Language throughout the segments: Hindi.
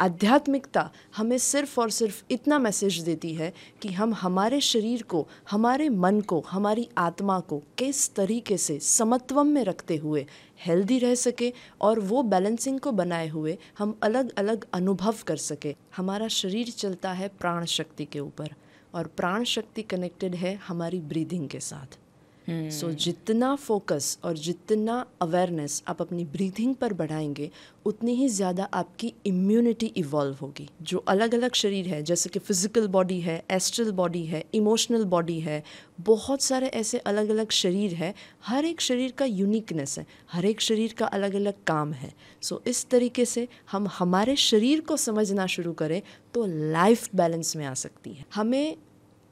आध्यात्मिकता हमें सिर्फ़ और सिर्फ़ इतना मैसेज देती है कि हम हमारे शरीर को, हमारे मन को, हमारी आत्मा को किस तरीके से समत्वम में रखते हुए हेल्दी रह सके और वो बैलेंसिंग को बनाए हुए हम अलग अलग अनुभव कर सके। हमारा शरीर चलता है प्राण शक्ति के ऊपर और प्राण शक्ति कनेक्टेड है हमारी ब्रीदिंग के साथ। So hmm. so, जितना फोकस और जितना अवेयरनेस आप अपनी ब्रीथिंग पर बढ़ाएँगे उतनी ही ज़्यादा आपकी इम्यूनिटी इवॉल्व होगी। जो अलग अलग शरीर है जैसे कि फ़िज़िकल बॉडी है एस्ट्रल बॉडी है इमोशनल बॉडी है बहुत सारे ऐसे अलग अलग शरीर है। हर एक शरीर का यूनिकनेस है हर एक शरीर का अलग अलग काम है। सो so, इस तरीके से हम हमारे शरीर को समझना शुरू करें तो लाइफ बैलेंस में आ सकती है। हमें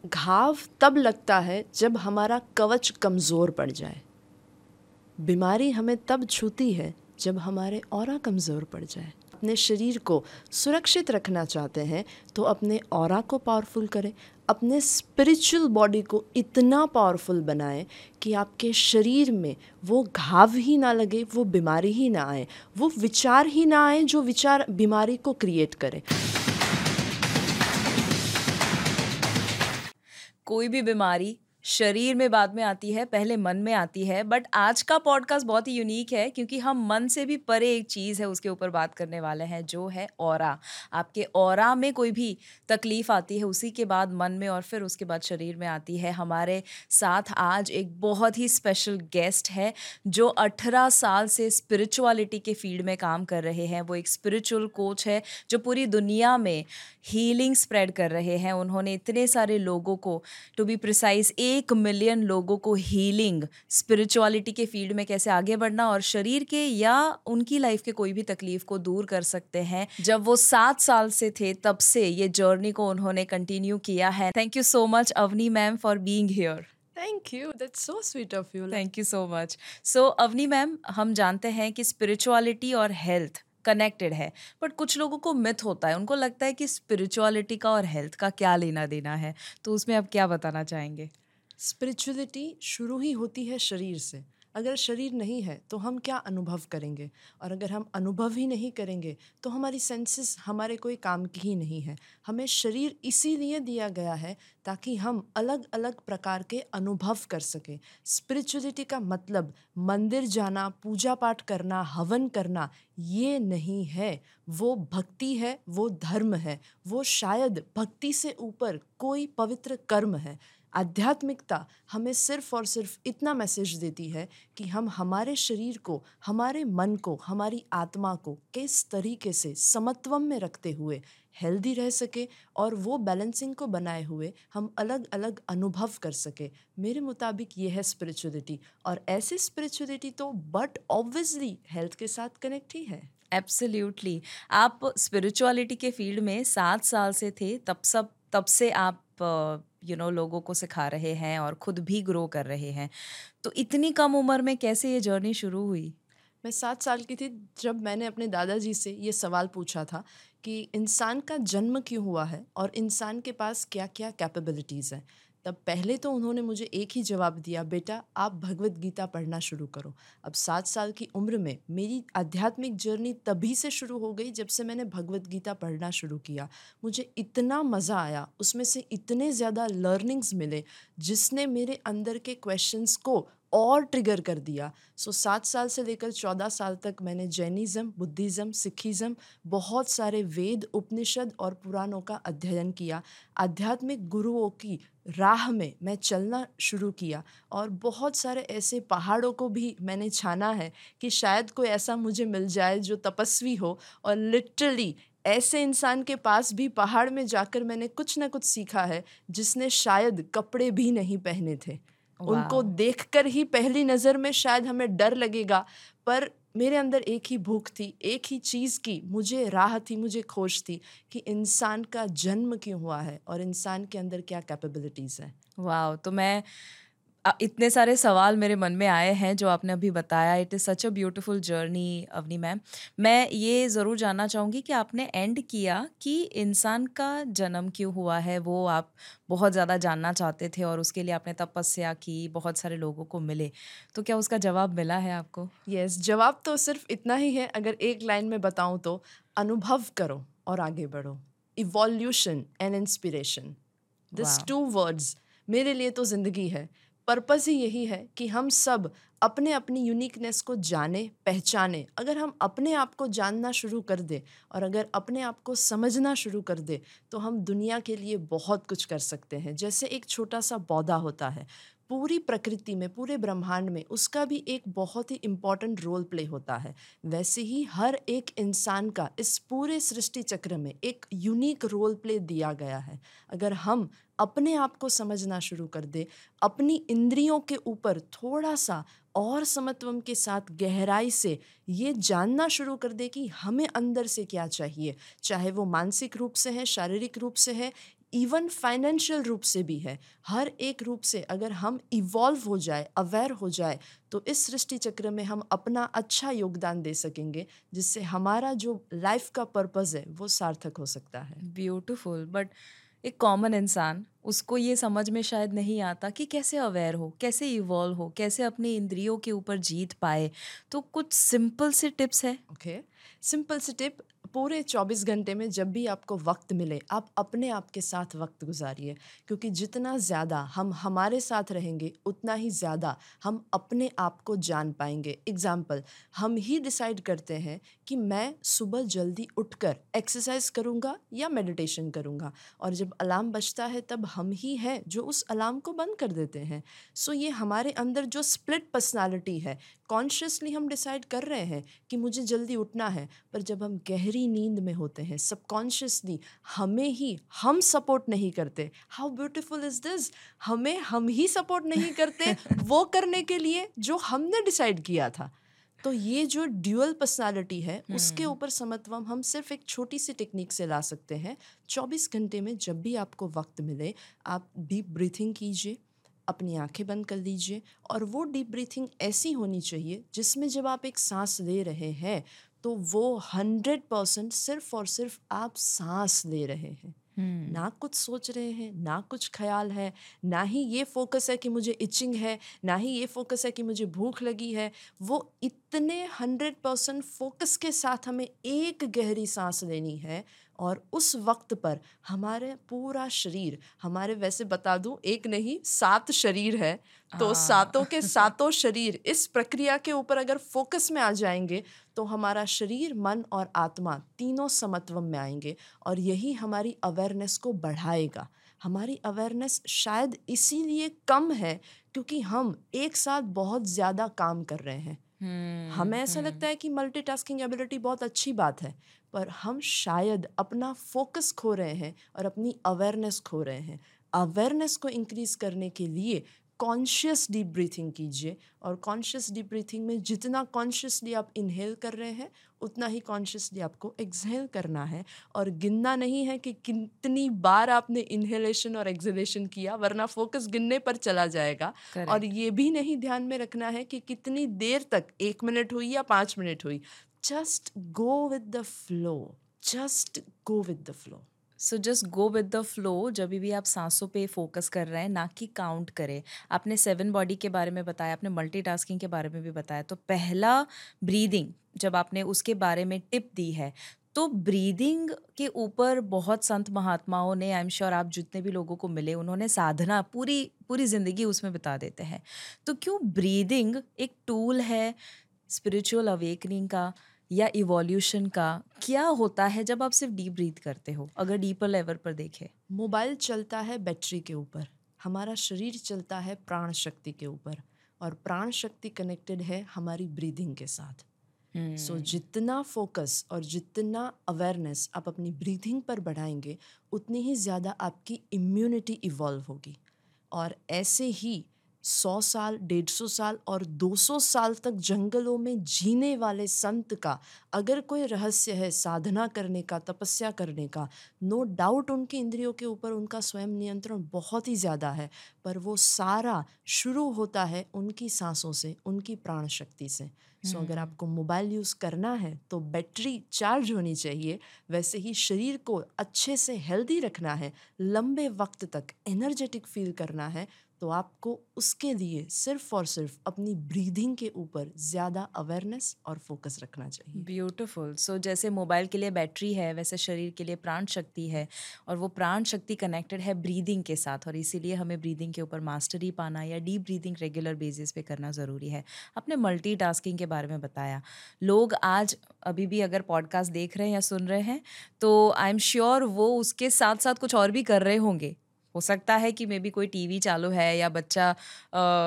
घाव तब लगता है जब हमारा कवच कमज़ोर पड़ जाए। बीमारी हमें तब छूती है जब हमारे और कमज़ोर पड़ जाए। अपने शरीर को सुरक्षित रखना चाहते हैं तो अपने और को पावरफुल करें। अपने स्पिरिचुअल बॉडी को इतना पावरफुल बनाएँ कि आपके शरीर में वो घाव ही ना लगे, वो बीमारी ही ना आए, वो विचार ही ना आए जो विचार बीमारी को क्रिएट करें। कोई भी बीमारी शरीर में बाद में आती है, पहले मन में आती है बट आज का पॉडकास्ट बहुत ही यूनिक है, क्योंकि हम मन से भी परे एक चीज़ है, उसके ऊपर बात करने वाले हैं, जो है और आपके और में कोई भी तकलीफ़ आती है, उसी के बाद मन में और फिर उसके बाद शरीर में आती है. हमारे साथ आज एक बहुत ही स्पेशल गेस्ट है, जो अठारह साल से स्पिरिचुअलिटी के फ़ील्ड में काम कर रहे हैं. वो एक स्पिरिचुअल कोच है, जो पूरी दुनिया में हीलिंग स्प्रेड कर रहे हैं. उन्होंने इतने सारे लोगों को टू बी प्रिसाइज एक मिलियन लोगों को हीलिंग स्पिरिचुअलिटी के फ़ील्ड में कैसे आगे बढ़ना और शरीर के या उनकी लाइफ के कोई भी तकलीफ़ को दूर कर सकते हैं। जब वो सात साल से थे तब से ये जर्नी को उन्होंने कंटिन्यू किया है। Thank you so much Avni ma'am for being here thank you that's so sweet of you thank you so much so Avni ma'am हम जानते हैं कि स्पिरिचुअलिटी और हेल्थ कनेक्टेड है बट कुछ लोगों को मिथ होता है। उनको लगता है कि स्पिरिचुअलिटी का और हेल्थ का क्या लेना देना है। तो उसमें आप क्या बताना चाहेंगे? स्पिरिचुअलिटी शुरू ही होती है शरीर से। अगर शरीर नहीं है तो हम क्या अनुभव करेंगे? और अगर हम अनुभव ही नहीं करेंगे तो हमारी सेंसेस हमारे कोई काम की ही नहीं है। हमें शरीर इसीलिए दिया गया है ताकि हम अलग अलग प्रकार के अनुभव कर सकें। स्पिरिचुअलिटी का मतलब मंदिर जाना पूजा पाठ करना, हवन करना, ये नहीं है। वो भक्ति है, वो धर्म है। वो शायद भक्ति से ऊपर कोई पवित्र कर्म है। आध्यात्मिकता हमें सिर्फ़ और सिर्फ़ इतना मैसेज देती है कि हम हमारे शरीर को, हमारे मन को, हमारी आत्मा को किस तरीके से समत्वम में रखते हुए हेल्दी रह सके और वो बैलेंसिंग को बनाए हुए हम अलग अलग अनुभव कर सके। मेरे मुताबिक ये है स्पिरिचुअलिटी और ऐसी स्पिरिचुअलिटी तो बट ऑब्वियसली हेल्थ के साथ कनेक्ट ही है। एब्सोल्युटली आप स्पिरिचुअलिटी के फ़ील्ड में सात साल से थे, तब सब तब से आप यू नो लोगों को सिखा रहे हैं और खुद भी ग्रो कर रहे हैं। तो इतनी कम उम्र में कैसे ये जर्नी शुरू हुई? मैं सात साल की थी जब मैंने अपने दादाजी से ये सवाल पूछा था कि इंसान का जन्म क्यों हुआ है और इंसान के पास क्या क्या कैपेबिलिटीज़ हैं? तब पहले तो उन्होंने मुझे एक ही जवाब दिया बेटा आप भगवत गीता पढ़ना शुरू करो। अब सात साल की उम्र में मेरी आध्यात्मिक जर्नी तभी से शुरू हो गई जब से मैंने भगवत गीता पढ़ना शुरू किया। मुझे इतना मज़ा आया उसमें से इतने ज़्यादा लर्निंग्स मिले जिसने मेरे अंदर के क्वेश्चंस को और ट्रिगर कर दिया। सो so, सात साल से लेकर चौदह साल तक मैंने जैनिज़्म बुद्धिज़्म सिखिज़्म बहुत सारे वेद उपनिषद और पुराणों का अध्ययन किया। आध्यात्मिक गुरुओं की राह में मैं चलना शुरू किया और बहुत सारे ऐसे पहाड़ों को भी मैंने छाना है कि शायद कोई ऐसा मुझे मिल जाए जो तपस्वी हो और लिटरली ऐसे इंसान के पास भी पहाड़ में जाकर मैंने कुछ ना कुछ सीखा है जिसने शायद कपड़े भी नहीं पहने थे। उनको देखकर ही पहली नज़र में शायद हमें डर लगेगा पर मेरे अंदर एक ही भूख थी, एक ही चीज़ की मुझे राह थी, मुझे खोज थी कि इंसान का जन्म क्यों हुआ है और इंसान के अंदर क्या कैपेबिलिटीज़ हैं। वाह तो मैं इतने सारे सवाल मेरे मन में आए हैं जो आपने अभी बताया। It is such a beautiful journey Avni ma'am. मैं ये ज़रूर जानना चाहूँगी कि आपने एंड किया कि इंसान का जन्म क्यों हुआ है वो आप बहुत ज़्यादा जानना चाहते थे और उसके लिए आपने तपस्या की बहुत सारे लोगों को मिले। तो क्या उसका जवाब मिला है आपको? यस yes, जवाब तो सिर्फ़ इतना ही है। अगर एक लाइन में बताऊँ तो अनुभव करो और आगे बढ़ो। Evolution and inspiration this two words मेरे लिए तो ज़िंदगी है। पर्पस ही यही है कि हम सब अपने अपनी यूनिकनेस को जाने, पहचाने। अगर हम अपने आप को जानना शुरू कर दें और अगर अपने आप को समझना शुरू कर दें तो हम दुनिया के लिए बहुत कुछ कर सकते हैं। जैसे एक छोटा सा पौधा होता है। पूरी प्रकृति में, पूरे ब्रह्मांड में उसका भी एक बहुत ही इंपॉर्टेंट रोल प्ले होता है। वैसे ही हर एक इंसान का इस पूरे सृष्टि चक्र में एक यूनिक रोल प्ले दिया गया है। अगर हम अपने आप को समझना शुरू कर दे, अपनी इंद्रियों के ऊपर थोड़ा सा और समत्वम के साथ गहराई से ये जानना शुरू कर दे कि हमें अंदर से क्या चाहिए। चाहे वो मानसिक रूप से है, शारीरिक रूप से है इवन फाइनेंशियल रूप से भी है हर एक रूप से अगर हम इवॉल्व हो जाए अवेयर हो जाए तो इस सृष्टि चक्र में हम अपना अच्छा योगदान दे सकेंगे जिससे हमारा जो लाइफ का पर्पज़ है वो सार्थक हो सकता है। ब्यूटिफुल बट एक कॉमन इंसान उसको ये समझ में शायद नहीं आता कि कैसे अवेयर हो कैसे इवॉल्व हो कैसे अपनी इंद्रियों के ऊपर जीत पाए। तो कुछ सिंपल से टिप्स है। ओके सिंपल सी टिप पूरे 24 घंटे में जब भी आपको वक्त मिले, आप अपने आप के साथ वक्त गुजारिए। क्योंकि जितना ज़्यादा हम हमारे साथ रहेंगे, उतना ही ज़्यादा हम अपने आप को जान पाएँगे। एग्ज़ाम्पल हम ही डिसाइड करते हैं कि मैं सुबह जल्दी उठकर एक्सरसाइज करूँगा या मेडिटेशन करूँगा। और जब अलार्म बजता है, तब हम ही हैं जो उस अलार्म को बंद कर देते हैं। सो ये हमारे अंदर जो स्प्लिट पर्सनालिटी है कॉन्शियसली हम डिसाइड कर रहे हैं कि मुझे जल्दी उठना है, पर जब हम गहरी नींद में होते हैं सबकॉन्शियसली हमें ही हम सपोर्ट नहीं करते। हाउ ब्यूटिफुल इज़ दिस हमें हम ही सपोर्ट नहीं करते वो करने के लिए जो हमने डिसाइड किया था। तो ये जो ड्यूअल पर्सनालिटी है hmm. उसके ऊपर समत्वम हम सिर्फ़ एक छोटी सी टेक्निक से ला सकते हैं। 24 घंटे में जब भी आपको वक्त मिले आप डीप ब्रीथिंग कीजिए। अपनी आँखें बंद कर लीजिए और वो डीप ब्रीथिंग ऐसी होनी चाहिए जिसमें जब आप एक सांस ले रहे हैं तो वो हंड्रेड परसेंट सिर्फ़ और सिर्फ़ आप सांस ले रहे हैं Hmm. ना कुछ सोच रहे हैं ना कुछ ख्याल है ना ही ये फोकस है कि मुझे इचिंग है ना ही ये फोकस है कि मुझे भूख लगी है वो इतने हंड्रेड परसेंट फोकस के साथ हमें एक गहरी सांस लेनी है और उस वक्त पर हमारे पूरा शरीर हमारे वैसे बता दूँ एक नहीं सात शरीर है। तो हाँ। सातों के सातों शरीर इस प्रक्रिया के ऊपर अगर फोकस में आ जाएँगे तो हमारा शरीर मन और आत्मा तीनों समत्व में आएँगे और यही हमारी अवेयरनेस को बढ़ाएगा। हमारी अवेयरनेस शायद इसीलिए कम है क्योंकि हम एक साथ बहुत ज़्यादा काम कर रहे हैं। हम्म, हमें ऐसा लगता है कि मल्टीटास्किंग एबिलिटी बहुत अच्छी बात है पर हम शायद अपना फोकस खो रहे हैं और अपनी अवेयरनेस खो रहे हैं। अवेयरनेस को इंक्रीज करने के लिए कॉन्शियस डीप ब्रीथिंग कीजिए और कॉन्शियस डीप ब्रीथिंग में जितना कॉन्शियसली आप इनहेल कर रहे हैं उतना ही कॉन्शियसली आपको एक्सहेल करना है। और गिनना नहीं है कि कितनी बार आपने इनहेलेशन और एक्सहेलेशन किया वरना फोकस गिनने पर चला जाएगा। Correct. और ये भी नहीं ध्यान में रखना है कि कितनी देर तक एक मिनट हुई या पाँच मिनट हुई just go with the flow just go with the flow so just go with the flow जब भी आप सांसों पे फोकस कर रहे हैं, ना कि काउंट करें। आपने सेवन बॉडी के बारे में बताया, आपने मल्टीटास्किंग के बारे में भी बताया। तो पहला ब्रीदिंग जब आपने उसके बारे में टिप दी है तो ब्रीदिंग के ऊपर बहुत संत महात्माओं ने आई एम श्योर आप जितने भी लोगों को मिले, उन्होंने साधना पूरी पूरी ज़िंदगी उसमें बिता देते हैं। तो क्यों ब्रीदिंग एक टूल है स्पिरिचुअल अवेकनिंग का? या इवोल्यूशन का क्या होता है जब आप सिर्फ़ डीप ब्रीथ करते हो? अगर डीपर लेवल पर देखें। मोबाइल चलता है बैटरी के ऊपर। हमारा शरीर चलता है प्राण शक्ति के ऊपर। और प्राण शक्ति कनेक्टेड है हमारी ब्रीदिंग के साथ। So hmm. so, जितना फोकस और जितना अवेयरनेस आप अपनी ब्रीथिंग पर बढ़ाएँगे उतनी ही ज़्यादा आपकी इम्यूनिटी इवॉल्व होगी। और ऐसे ही सौ साल डेढ़ सौ साल और दो सौ साल तक जंगलों में जीने वाले संत का अगर कोई रहस्य है साधना करने का तपस्या करने का नो डाउट उनके इंद्रियों के ऊपर उनका स्वयं नियंत्रण बहुत ही ज़्यादा है। पर वो सारा शुरू होता है उनकी सांसों से उनकी प्राण शक्ति से। सो so, अगर आपको मोबाइल यूज़ करना है तो बैटरी चार्ज होनी चाहिए। वैसे ही शरीर को अच्छे से हेल्दी रखना है लंबे वक्त तक एनर्जेटिक फील करना है। तो आपको उसके लिए सिर्फ़ और सिर्फ़ अपनी ब्रीदिंग के ऊपर ज़्यादा अवेयरनेस और फोकस रखना चाहिए। ब्यूटिफुल सो so, जैसे मोबाइल के लिए बैटरी है वैसे शरीर के लिए प्राण शक्ति है और वो प्राण शक्ति कनेक्टेड है ब्रीदिंग के साथ और इसीलिए हमें ब्रीदिंग के ऊपर मास्टरी पाना या डीप ब्रीदिंग रेगुलर बेसिस पे करना ज़रूरी है। आपने मल्टी के बारे में बताया। लोग आज अभी भी अगर पॉडकास्ट देख रहे हैं या सुन रहे हैं तो आई एम श्योर वो उसके साथ साथ कुछ और भी कर रहे होंगे। हो सकता है कि मे बी कोई टीवी चालू है या बच्चा आ,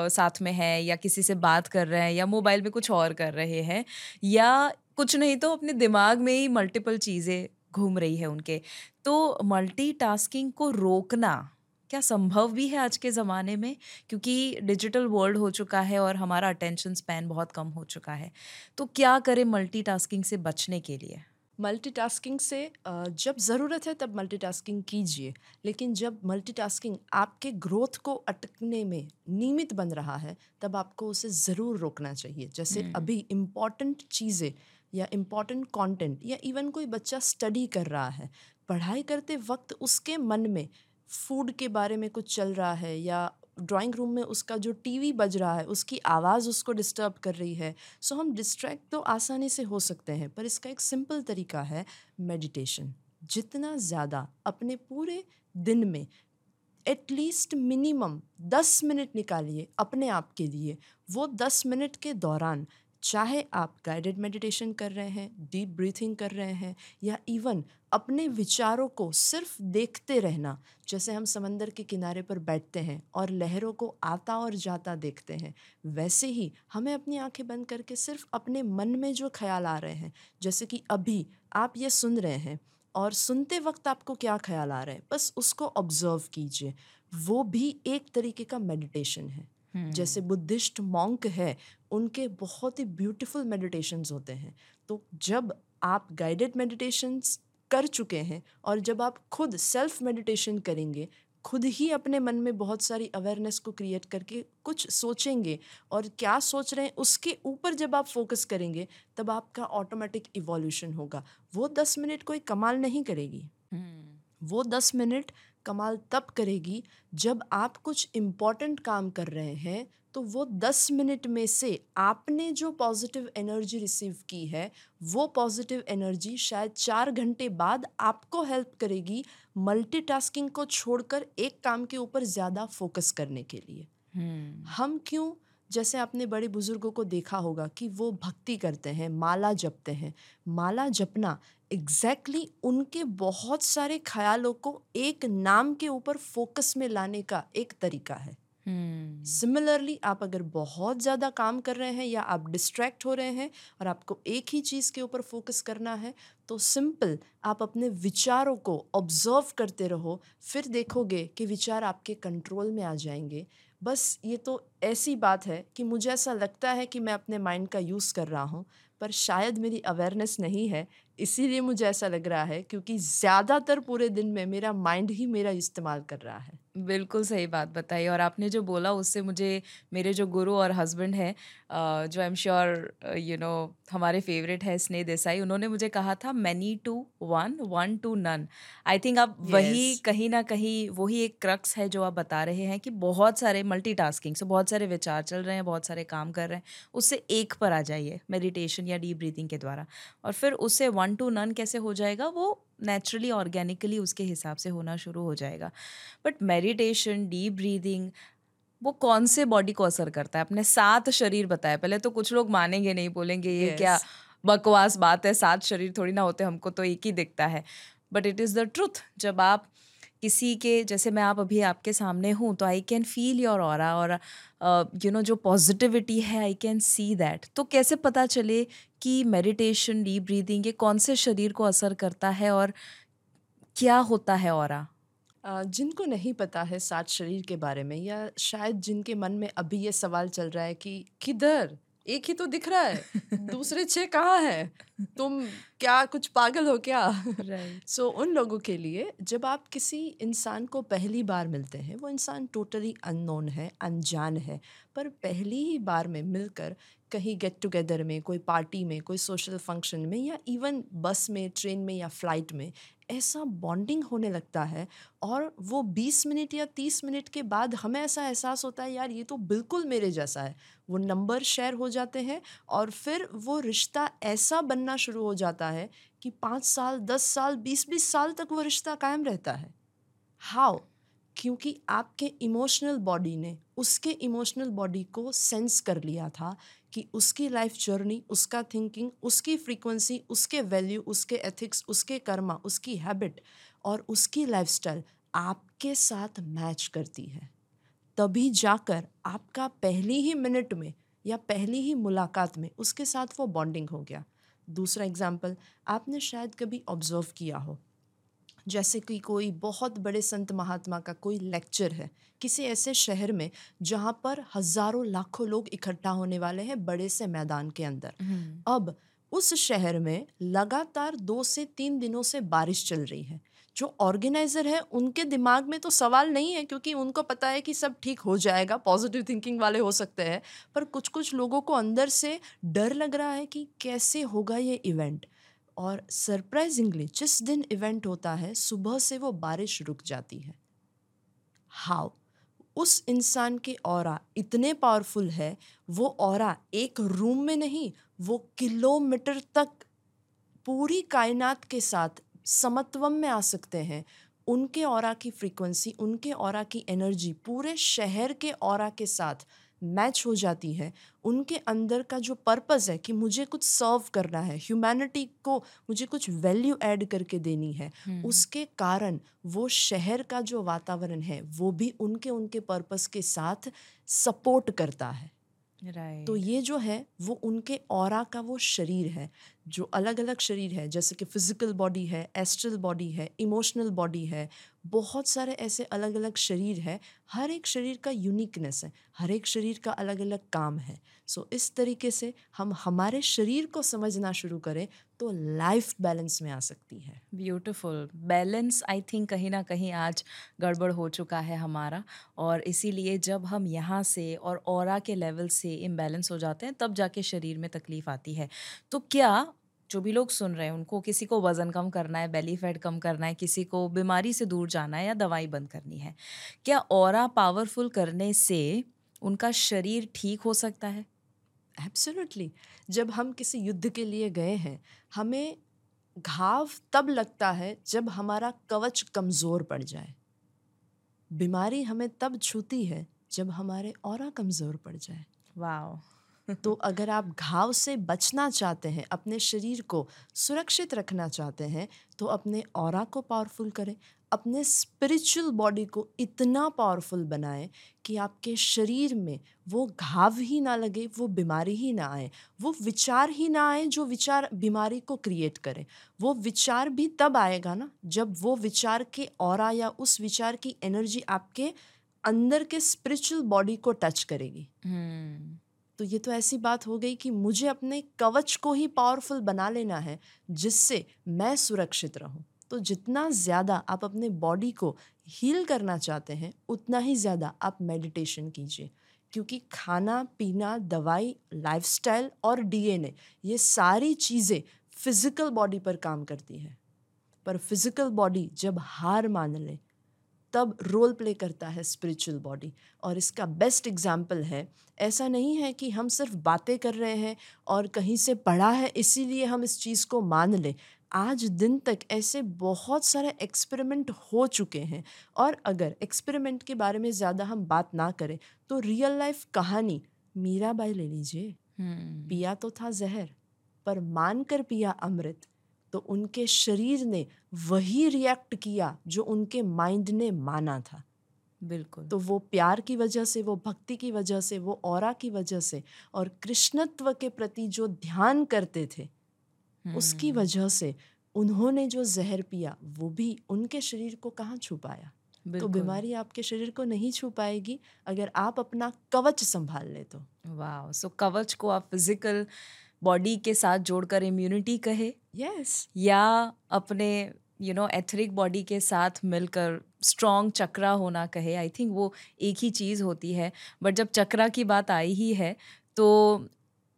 साथ में है या किसी से बात कर रहे हैं या मोबाइल में कुछ और कर रहे हैं या कुछ नहीं तो अपने दिमाग में ही मल्टीपल चीज़ें घूम रही है उनके। तो मल्टीटास्किंग को रोकना क्या संभव भी है आज के ज़माने में? क्योंकि डिजिटल वर्ल्ड हो चुका है और हमारा अटेंशन स्पैन बहुत कम हो चुका है। तो क्या करें मल्टीटास्किंग से बचने के लिए? मल्टीटास्किंग से जब ज़रूरत है तब मल्टीटास्किंग कीजिए लेकिन जब मल्टीटास्किंग आपके ग्रोथ को अटकने में नियमित बन रहा है तब आपको उसे ज़रूर रोकना चाहिए जैसे हम्म। अभी इंपॉर्टेंट चीज़ें या इंपॉर्टेंट कंटेंट या इवन कोई बच्चा स्टडी कर रहा है पढ़ाई करते वक्त उसके मन में फ़ूड के बारे में कुछ चल रहा है या ड्राइंग रूम में उसका जो टीवी बज रहा है, उसकी आवाज़ उसको डिस्टर्ब कर रही है। सो हम डिस्ट्रैक्ट तो आसानी से हो सकते हैं, पर इसका एक सिंपल तरीका है मेडिटेशन जितना ज़्यादा अपने पूरे दिन में एटलीस्ट मिनिमम दस मिनट निकालिए अपने आप के लिए, वो दस मिनट के दौरान चाहे आप गाइडेड मेडिटेशन कर रहे हैं डीप ब्रीथिंग कर रहे हैं या इवन अपने विचारों को सिर्फ़ देखते रहना जैसे हम समंदर के किनारे पर बैठते हैं और लहरों को आता और जाता देखते हैं वैसे ही हमें अपनी आँखें बंद करके सिर्फ़ अपने मन में जो ख्याल आ रहे हैं जैसे कि अभी आप ये सुन रहे हैं और सुनते वक्त आपको क्या ख्याल आ रहे हैं बस उसको ऑब्ज़र्व कीजिए। वो भी एक तरीके का मेडिटेशन है। जैसे बुद्धिस्ट मॉन्क है उनके बहुत ही ब्यूटीफुल मेडिटेशंस होते हैं। तो जब आप गाइडेड मेडिटेशंस कर चुके हैं और जब आप खुद सेल्फ मेडिटेशन करेंगे खुद ही अपने मन में बहुत सारी अवेयरनेस को क्रिएट करके कुछ सोचेंगे और क्या सोच रहे हैं उसके ऊपर जब आप फोकस करेंगे तब आपका ऑटोमेटिक इवोल्यूशन होगा। वो दस मिनट कोई कमाल नहीं करेगी। वो दस मिनट कमाल तब करेगी जब आप कुछ इंपॉर्टेंट काम कर रहे हैं तो वो दस मिनट में से आपने जो पॉजिटिव एनर्जी रिसीव की है वो पॉजिटिव एनर्जी शायद चार घंटे बाद आपको हेल्प करेगी मल्टीटास्किंग को छोड़कर एक काम के ऊपर ज़्यादा फोकस करने के लिए। hmm. हम क्यों? जैसे आपने बड़े बुज़ुर्गों को देखा होगा कि वो भक्ति करते हैं माला जपते हैं। माला जपना एग्जैक्टली exactly उनके बहुत सारे ख्यालों को एक नाम के ऊपर फोकस में लाने का एक तरीका है। Similarly hmm. आप अगर बहुत ज़्यादा काम कर रहे हैं या आप डिस्ट्रैक्ट हो रहे हैं और आपको एक ही चीज़ के ऊपर फोकस करना है तो सिंपल आप अपने विचारों को ऑब्ज़र्व करते रहो, फिर देखोगे कि विचार आपके कंट्रोल में आ जाएँगे बस ये तो ऐसी बात है कि मुझे ऐसा लगता है कि मैं अपने माइंड का यूज़ कर रहा हूँ, पर शायद मेरी अवेयरनेस नहीं है, इसीलिए मुझे ऐसा लग रहा है क्योंकि ज़्यादातर पूरे दिन में मेरा माइंड ही मेरा इस्तेमाल कर रहा है बिल्कुल सही बात बताई और आपने जो बोला उससे मुझे मेरे जो गुरु और हस्बैंड हैं जो I am sure you know हमारे फेवरेट है स्नेह देसाई उन्होंने मुझे कहा था many to one one to none I think आप. वही कहीं ना कहीं वही एक क्रक्स है जो आप बता रहे हैं कि बहुत सारे मल्टीटास्किंग से बहुत सारे विचार चल रहे हैं बहुत सारे काम कर रहे हैं उससे एक पर आ जाइए मेडिटेशन या डीप ब्रीथिंग के द्वारा और फिर उससे वन टू नन कैसे हो जाएगा वो नेचुरली ऑर्गेनिकली उसके हिसाब से होना शुरू हो जाएगा। बट मेडिटेशन डीप ब्रीदिंग वो कौन से बॉडी को असर करता है? अपने सात शरीर बताया पहले तो कुछ लोग मानेंगे नहीं बोलेंगे ये yes. क्या बकवास बात है सात शरीर थोड़ी ना होते हमको तो एक ही दिखता है। But it is the truth जब आप किसी के, जैसे मैं आप अभी आपके सामने हूँ तो आई कैन फील योर और और यू नो जो पॉजिटिविटी है आई कैन सी दैट तो कैसे पता चले कि मेडिटेशन डीप ब्रीदिंग ये कौन से शरीर को असर करता है और क्या होता है और जिनको नहीं पता है सात शरीर के बारे में या शायद जिनके मन में अभी ये सवाल चल रहा है कि किधर एक ही तो दिख रहा है। दूसरे छह कहाँ है? तुम क्या कुछ पागल हो क्या? सो so, उन लोगों के लिए जब आप किसी इंसान को पहली बार मिलते हैं वो इंसान टोटली अननोन है अनजान है पर पहली ही बार में मिलकर कहीं गेट टुगेदर में कोई पार्टी में कोई सोशल फ़ंक्शन में या इवन बस में ट्रेन में या फ़्लाइट में ऐसा बॉन्डिंग होने लगता है और वो 20 मिनट या 30 मिनट के बाद हमें ऐसा एहसास होता है, यार, ये तो बिल्कुल मेरे जैसा है। वो नंबर शेयर हो जाते हैं और फिर वो रिश्ता ऐसा बनना शुरू हो जाता है कि पाँच साल, दस साल बीस बीस साल तक वो रिश्ता कायम रहता है। हाउ क्योंकि आपके इमोशनल बॉडी ने उसके इमोशनल बॉडी को सेंस कर लिया था कि उसकी लाइफ जर्नी उसका थिंकिंग उसकी फ्रीक्वेंसी उसके वैल्यू उसके एथिक्स उसके कर्मा उसकी हैबिट और उसकी लाइफस्टाइल आपके साथ मैच करती है। तभी जाकर आपका पहली ही मिनट में या पहली ही मुलाकात में उसके साथ वो बॉन्डिंग हो गया। दूसरा एग्ज़ाम्पल आपने शायद कभी ऑब्ज़र्व किया हो। जैसे कि कोई बहुत बड़े संत महात्मा का कोई लेक्चर है किसी ऐसे शहर में जहाँ पर हज़ारों लाखों लोग इकट्ठा होने वाले हैं बड़े से मैदान के अंदर। अब उस शहर में लगातार दो से तीन दिनों से बारिश चल रही है। जो ऑर्गेनाइज़र है उनके दिमाग में तो सवाल नहीं है क्योंकि उनको पता है कि सब ठीक हो जाएगा पॉजिटिव थिंकिंग वाले हो सकते हैं पर कुछ कुछ लोगों को अंदर से डर लग रहा है कि कैसे होगा ये इवेंट और सरप्राइजिंगली जिस दिन इवेंट होता है, सुबह से वो बारिश रुक जाती है। हाउ उस इंसान के और इतने पावरफुल है, वो और एक रूम में नहीं, वो किलोमीटर तक पूरी कायनात के साथ समत्वम में आ सकते हैं। उनके और की फ्रीक्वेंसी उनके और की एनर्जी पूरे शहर के और के साथ मैच हो जाती है उनके अंदर का जो पर्पज़ है कि मुझे कुछ सर्व करना है ह्यूमैनिटी को मुझे कुछ वैल्यू ऐड करके देनी है hmm. उसके कारण वो शहर का जो वातावरण है वो भी उनके उनके पर्पज़ के साथ सपोर्ट करता है right. तो ये जो है वो उनके और का वो शरीर है जो अलग अलग शरीर है जैसे कि फ़िज़िकल बॉडी है एस्ट्रल बॉडी है इमोशनल बॉडी है बहुत सारे ऐसे अलग अलग शरीर है। हर एक शरीर का यूनिकनेस है हर एक शरीर का अलग अलग काम है। सो so, इस तरीके से हम हमारे शरीर को समझना शुरू करें तो लाइफ बैलेंस में आ सकती है। ब्यूटिफुल बैलेंस आई थिंक कहीं ना कहीं आज गड़बड़ हो चुका है हमारा। और इसीलिए जब हम यहाँ से और और के लेवल से इम्बैलेंस हो जाते हैं तब जाके शरीर में तकलीफ़ आती है। तो क्या जो भी लोग सुन रहे हैं उनको किसी को वज़न कम करना है बेली फैट कम करना है किसी को बीमारी से दूर जाना है या दवाई बंद करनी है क्या और पावरफुल करने से उनका शरीर ठीक हो सकता है? एब्सोल्युटली जब हम किसी युद्ध के लिए गए हैं हमें घाव तब लगता है जब हमारा कवच कमज़ोर पड़ जाए। बीमारी हमें तब छूती है जब हमारे और कमज़ोर पड़ जाए। वाह तो अगर आप घाव से बचना चाहते हैं, अपने शरीर को सुरक्षित रखना चाहते हैं तो अपने और को पावरफुल करें, अपने स्पिरिचुअल बॉडी को इतना पावरफुल बनाएँ कि आपके शरीर में वो घाव ही ना लगे, वो बीमारी ही ना आए, वो विचार ही ना आए जो विचार, बीमारी को क्रिएट करें वो विचार भी तब आएगा ना जब वो विचार के और या उस विचार की एनर्जी आपके अंदर के स्पिरिचुअल बॉडी को टच करेगी hmm. तो ये तो ऐसी बात हो गई कि मुझे अपने कवच को ही पावरफुल बना लेना है, जिससे मैं सुरक्षित रहूँ। तो जितना ज़्यादा आप अपने बॉडी को हील करना चाहते हैं, उतना ही ज़्यादा आप मेडिटेशन कीजिए। क्योंकि खाना, पीना, दवाई लाइफस्टाइल और डीएनए ये सारी चीज़ें फ़िज़िकल बॉडी पर काम करती है। पर फ़िज़िकल बॉडी जब हार मान ले तब रोल प्ले करता है स्पिरिचुअल बॉडी और इसका बेस्ट एग्ज़ाम्पल है ऐसा नहीं है कि हम सिर्फ़ बातें कर रहे हैं और कहीं से पढ़ा है इसीलिए हम इस चीज़ को मान लें। आज दिन तक ऐसे बहुत सारे एक्सपेरिमेंट हो चुके हैं और अगर एक्सपेरिमेंट के बारे में ज़्यादा हम बात ना करें तो रियल लाइफ कहानी मीरा बाई ले लीजिए। हम्म। पिया तो था जहर पर मान कर पिया अमृत तो उनके शरीर ने वही रिएक्ट किया जो उनके माइंड ने माना था। बिल्कुल। तो वो प्यार की वजह से वो भक्ति की वजह से वो और की वजह से और कृष्णत्व के प्रति जो ध्यान करते थे उसकी हम्म। वजह से उन्होंने जो जहर पिया वो भी उनके शरीर को कहाँ छुपाया तो बीमारी आपके शरीर को नहीं छू पाएगी अगर आप अपना कवच संभाल ले तो। वाह सो कवच को आप फ़िज़िकल बॉडी के साथ जोड़कर इम्यूनिटी कहे। Yes yes. या अपने यू नो एथरिक बॉडी के साथ मिलकर स्ट्रॉन्ग चक्रा होना कहे। आई थिंक वो एक ही चीज़ होती है। बट जब चक्रा की बात आई ही है तो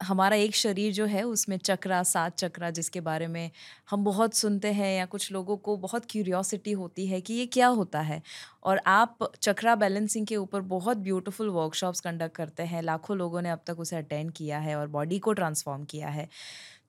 हमारा एक शरीर जो है उसमें चक्रा सात चक्रा जिसके बारे में हम बहुत सुनते हैं या कुछ लोगों को बहुत क्यूरियोसिटी होती है कि ये क्या होता है। और आप चक्रा बैलेंसिंग के ऊपर बहुत ब्यूटीफुल वर्कशॉप्स कंडक्ट करते हैं। लाखों लोगों ने अब तक उसे अटेंड किया है और बॉडी को ट्रांसफॉर्म किया है।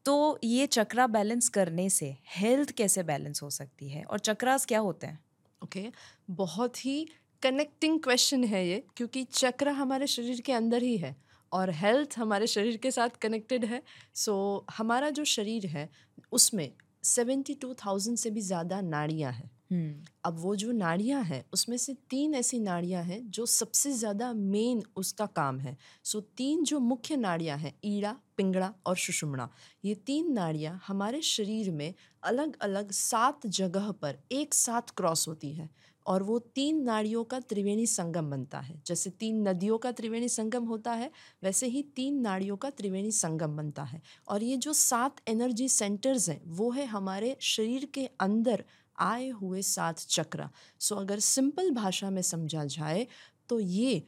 तो ये चक्रा बैलेंस करने से हेल्थ कैसे बैलेंस हो सकती है? और चक्रास क्या होते हैं? ओके okay, बहुत ही कनेक्टिंग क्वेश्चन है ये क्योंकि चक्र हमारे शरीर के अंदर ही है। और हेल्थ हमारे शरीर के साथ कनेक्टेड है। सो so, हमारा जो शरीर है उसमें सेवेंटी टू थाउज़ेंड से भी ज़्यादा नाड़ियाँ हैं। हम्म। अब वो जो नाड़ियाँ हैं उसमें से तीन ऐसी नाड़ियाँ हैं जो सबसे ज़्यादा मेन उसका काम है। सो so, तीन जो मुख्य नाड़ियाँ हैं ईड़ा पिंगड़ा और सुषुम्ना ये तीन नाड़ियाँ हमारे शरीर में अलग अलग सात जगह पर एक साथ क्रॉस होती है। और वो तीन नाड़ियों का त्रिवेणी संगम बनता है। जैसे तीन नदियों का त्रिवेणी संगम होता है, वैसे ही तीन नाड़ियों का त्रिवेणी संगम बनता है। और ये जो सात एनर्जी सेंटर्स हैं, वो है हमारे शरीर के अंदर आए हुए सात चक्र। सो अगर सिंपल भाषा में समझा जाए तो ये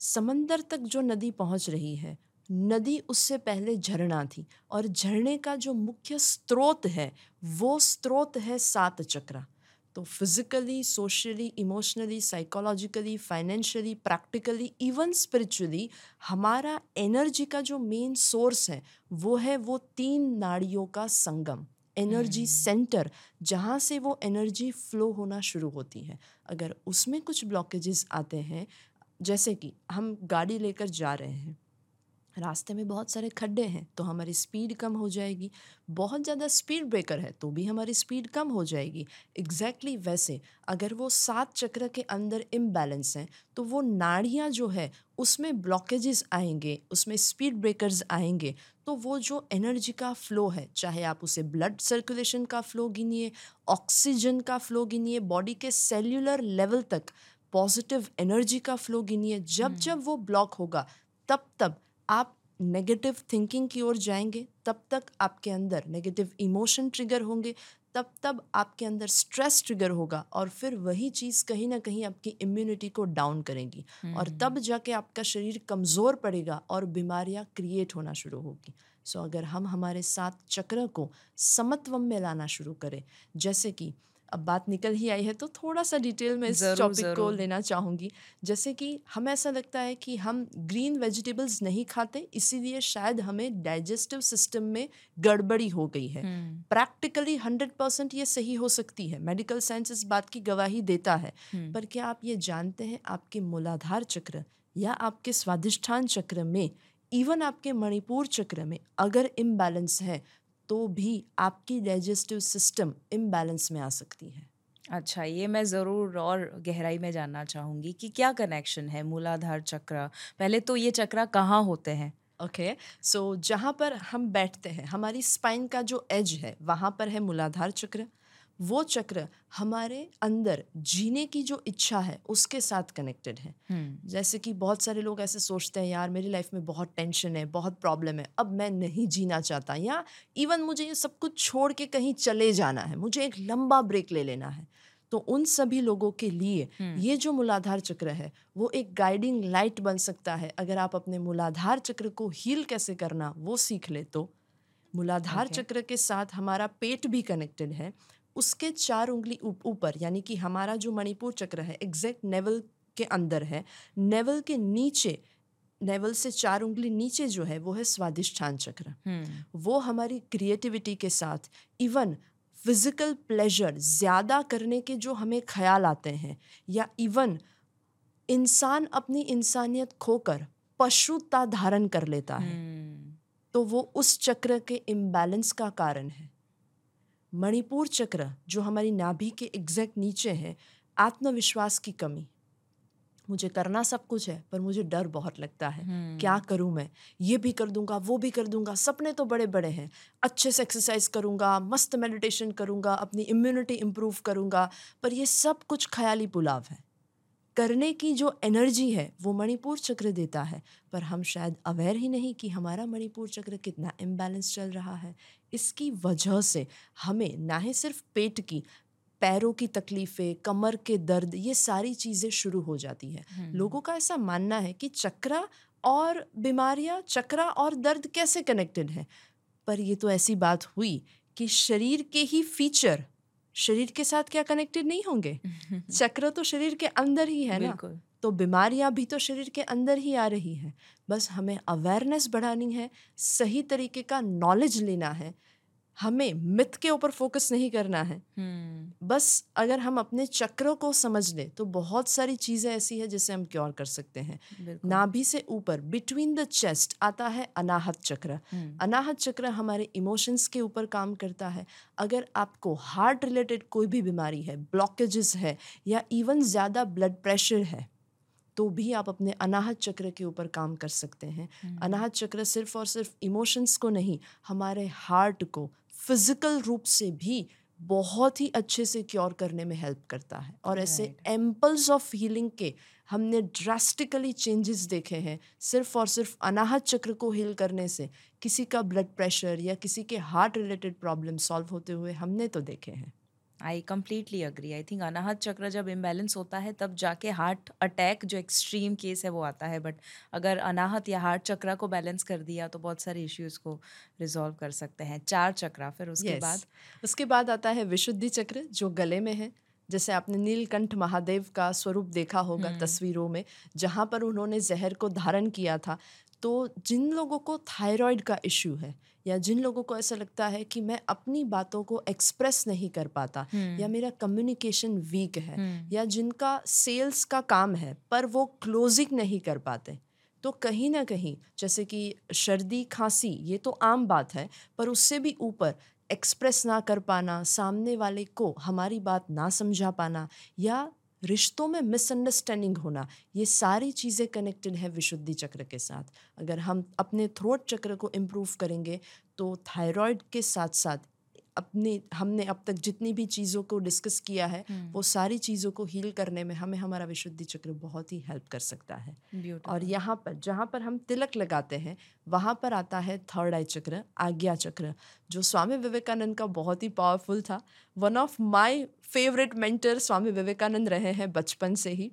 समंदर तक जो नदी पहुँच रही है, नदी उससे पहले झरना थी और झरने का जो मुख्य स्रोत है, वो स्रोत है सात चक्र। तो physically socially emotionally psychologically financially practically even spiritually हमारा एनर्जी का जो मेन सोर्स है वो है वो तीन नाड़ियों का संगम एनर्जी सेंटर hmm. जहाँ से वो एनर्जी फ्लो होना शुरू होती है अगर उसमें कुछ ब्लॉकेजेस आते हैं जैसे कि हम गाड़ी लेकर जा रहे हैं रास्ते में बहुत सारे खड्डे हैं तो हमारी स्पीड कम हो जाएगी बहुत ज़्यादा स्पीड ब्रेकर है तो भी हमारी स्पीड कम हो जाएगी एग्जैक्टली exactly वैसे अगर वो सात चक्र के अंदर इम्बैलेंस हैं तो वो नाड़ियाँ जो है उसमें ब्लॉकेजेस आएँगे उसमें स्पीड ब्रेकर्स आएँगे तो वो जो एनर्जी का फ़्लो है चाहे आप उसे ब्लड सर्कुलेशन का फ़्लो गिनिए ऑक्सीजन का फ़्लो गिनिए बॉडी के सेल्यूलर लेवल तक पॉजिटिव एनर्जी का फ़्लो गिनिए जब हम्म। जब वो ब्लॉक होगा तब तब आप नेगेटिव थिंकिंग की ओर जाएँगे तब तक आपके अंदर नेगेटिव इमोशन ट्रिगर होंगे तब तब आपके अंदर स्ट्रेस ट्रिगर होगा और फिर वही चीज़ कहीं ना कहीं आपकी इम्यूनिटी को डाउन करेगी और हम्म। तब जाके आपका शरीर कमज़ोर पड़ेगा और बीमारियाँ क्रिएट होना शुरू होगी सो so, अगर हम हमारे साथ चक्र को समत्वम में लाना शुरू करें जैसे कि अब बात निकल ही आई है तो थोड़ा सा डिटेल में इस टॉपिक को लेना चाहूँगी। जैसे कि हमें ऐसा लगता है कि हम ग्रीन वेजिटेबल्स नहीं खाते इसीलिए शायद हमें डाइजेस्टिव सिस्टम में गड़बड़ी हो गई है। प्रैक्टिकली हंड्रेड परसेंट ये सही हो सकती है। मेडिकल साइंस इस बात की गवाही देता है। हम्म। पर क्या आप ये जानते हैं आपके मूलाधार चक्र या आपके स्वादिष्ठान चक्र में इवन आपके मणिपुर चक्र में अगर इम्बैलेंस है तो भी आपकी डाइजेस्टिव सिस्टम इम्बैलेंस में आ सकती है। अच्छा ये मैं ज़रूर और गहराई में जानना चाहूँगी कि क्या कनेक्शन है मूलाधार चक्र? पहले तो ये चक्र कहाँ होते हैं? ओके okay, सो so, जहाँ पर हम बैठते हैं हमारी स्पाइन का जो एज है वहाँ पर है मूलाधार चक्र। वो चक्र हमारे अंदर जीने की जो इच्छा है उसके साथ कनेक्टेड है hmm. जैसे कि बहुत सारे लोग ऐसे सोचते हैं यार मेरी लाइफ में बहुत टेंशन है बहुत प्रॉब्लम है अब मैं नहीं जीना चाहता या इवन मुझे ये सब कुछ छोड़ के कहीं चले जाना है मुझे एक लंबा ब्रेक ले लेना है तो उन सभी लोगों के लिए hmm. ये जो मूलाधार चक्र है वो एक गाइडिंग लाइट बन सकता है अगर आप अपने मूलाधार चक्र को हील कैसे करना वो सीख ले तो मूलाधार okay. चक्र के साथ हमारा पेट भी कनेक्टेड है उसके चार उंगली ऊपर यानी कि हमारा जो मणिपुर चक्र है एग्जैक्ट नेवल के अंदर है नेवल के नीचे नेवल से चार उंगली नीचे जो है वो है स्वादिष्ठान चक्र hmm. वो हमारी क्रिएटिविटी के साथ इवन फ़िज़िकल प्लेजर ज़्यादा करने के जो हमें ख्याल आते हैं या इवन इंसान अपनी इंसानियत खोकर पशुता धारण कर लेता है hmm. तो वो उस चक्र के इम्बैलेंस का कारण है मणिपुर चक्र जो हमारी नाभि के एग्जैक्ट नीचे है आत्मविश्वास की कमी। मुझे करना सब कुछ है पर मुझे डर बहुत लगता है। hmm. क्या करूँ मैं? ये भी कर दूँगा वो भी कर दूँगा सपने तो बड़े बड़े हैं। अच्छे से एक्सरसाइज करूँगा मस्त मेडिटेशन करूँगा अपनी इम्यूनिटी इम्प्रूव करूँगा पर ये सब कुछ ख्याली पुलाव है। करने की जो एनर्जी है वो मणिपुर चक्र देता है पर हम शायद अवेयर ही नहीं कि हमारा मणिपुर चक्र कितना इम्बैलेंस चल रहा है। इसकी वजह से हमें ना ही सिर्फ़ पेट की पैरों की तकलीफ़ें कमर के दर्द ये सारी चीज़ें शुरू हो जाती है। हम्म। लोगों का ऐसा मानना है कि चक्रा और बीमारियाँ चक्रा और दर्द कैसे कनेक्टेड हैं? पर ये तो ऐसी बात हुई कि शरीर के ही फीचर शरीर के साथ क्या कनेक्टेड नहीं होंगे? चक्र तो शरीर के अंदर ही है ना? तो बीमारियाँ भी तो शरीर के अंदर ही आ रही हैं। बस हमें अवेयरनेस बढ़ानी है सही तरीके का नॉलेज लेना है हमें मिथ के ऊपर फोकस नहीं करना है। hmm. बस अगर हम अपने चक्रों को समझ लें तो बहुत सारी चीज़ें ऐसी है जिसे हम क्योर कर सकते हैं। नाभि से ऊपर बिटवीन द चेस्ट आता है अनाहत चक्र। hmm. अनाहत चक्र हमारे इमोशंस के ऊपर काम करता है। अगर आपको हार्ट रिलेटेड कोई भी बीमारी है ब्लॉकेजेस है या इवन ज़्यादा ब्लड प्रेशर है तो भी आप अपने अनाहत चक्र के ऊपर काम कर सकते हैं। hmm. अनाहत चक्र सिर्फ़ और सिर्फ़ इमोशंस को नहीं हमारे हार्ट को फ़िज़िकल रूप से भी बहुत ही अच्छे से क्योर करने में हेल्प करता है। और ऐसे एम्पल्स ऑफ़ हीलिंग के हमने ड्रास्टिकली चेंजेस देखे हैं। सिर्फ़ और सिर्फ़ अनाहत चक्र को हील करने से किसी का ब्लड प्रेशर या किसी के हार्ट रिलेटेड प्रॉब्लम सॉल्व होते हुए हमने तो देखे हैं। I completely agree I think Anahata chakra जब इम्बेलेंस होता है तब जाके हार्ट अटैक जो एक्सट्रीम केस है वो आता है। बट अगर अनाहत या हार्ट चक्र को बैलेंस कर दिया तो बहुत सारे इश्यूज़ को रिजॉल्व कर सकते हैं। चार चक्र फिर उसके yes. बाद? उसके बाद आता है विशुद्धि चक्र जो गले में है। जैसे आपने नीलकंठ महादेव का स्वरूप देखा होगा हम्म। तस्वीरों में जहाँ पर उन्होंने जहर को धारण किया था। तो जिन लोगों को थायराइड का इश्यू है या जिन लोगों को ऐसा लगता है कि मैं अपनी बातों को एक्सप्रेस नहीं कर पाता या मेरा कम्युनिकेशन वीक है या जिनका सेल्स का काम है पर वो क्लोजिंग नहीं कर पाते तो कहीं ना कहीं जैसे कि सर्दी खांसी ये तो आम बात है पर उससे भी ऊपर एक्सप्रेस ना कर पाना सामने वाले को हमारी बात ना समझा पाना या रिश्तों में मिसअंडरस्टैंडिंग होना, ये सारी चीज़ें कनेक्टेड है विशुद्धि चक्र के साथ। अगर हम अपने थ्रोट चक्र को इम्प्रूव करेंगे तो थायराइड के साथ साथ अपने हमने अब तक जितनी भी चीज़ों को डिस्कस किया है वो सारी चीज़ों को हील करने में हमें हमारा विशुद्धि चक्र बहुत ही हेल्प कर सकता है। और यहाँ पर जहाँ पर हम तिलक लगाते हैं वहाँ पर आता है थर्ड आई चक्र आज्ञा चक्र जो स्वामी विवेकानंद का बहुत ही पावरफुल था। One of my favourite mentor Swami Vivekananda रहे हैं बचपन से ही।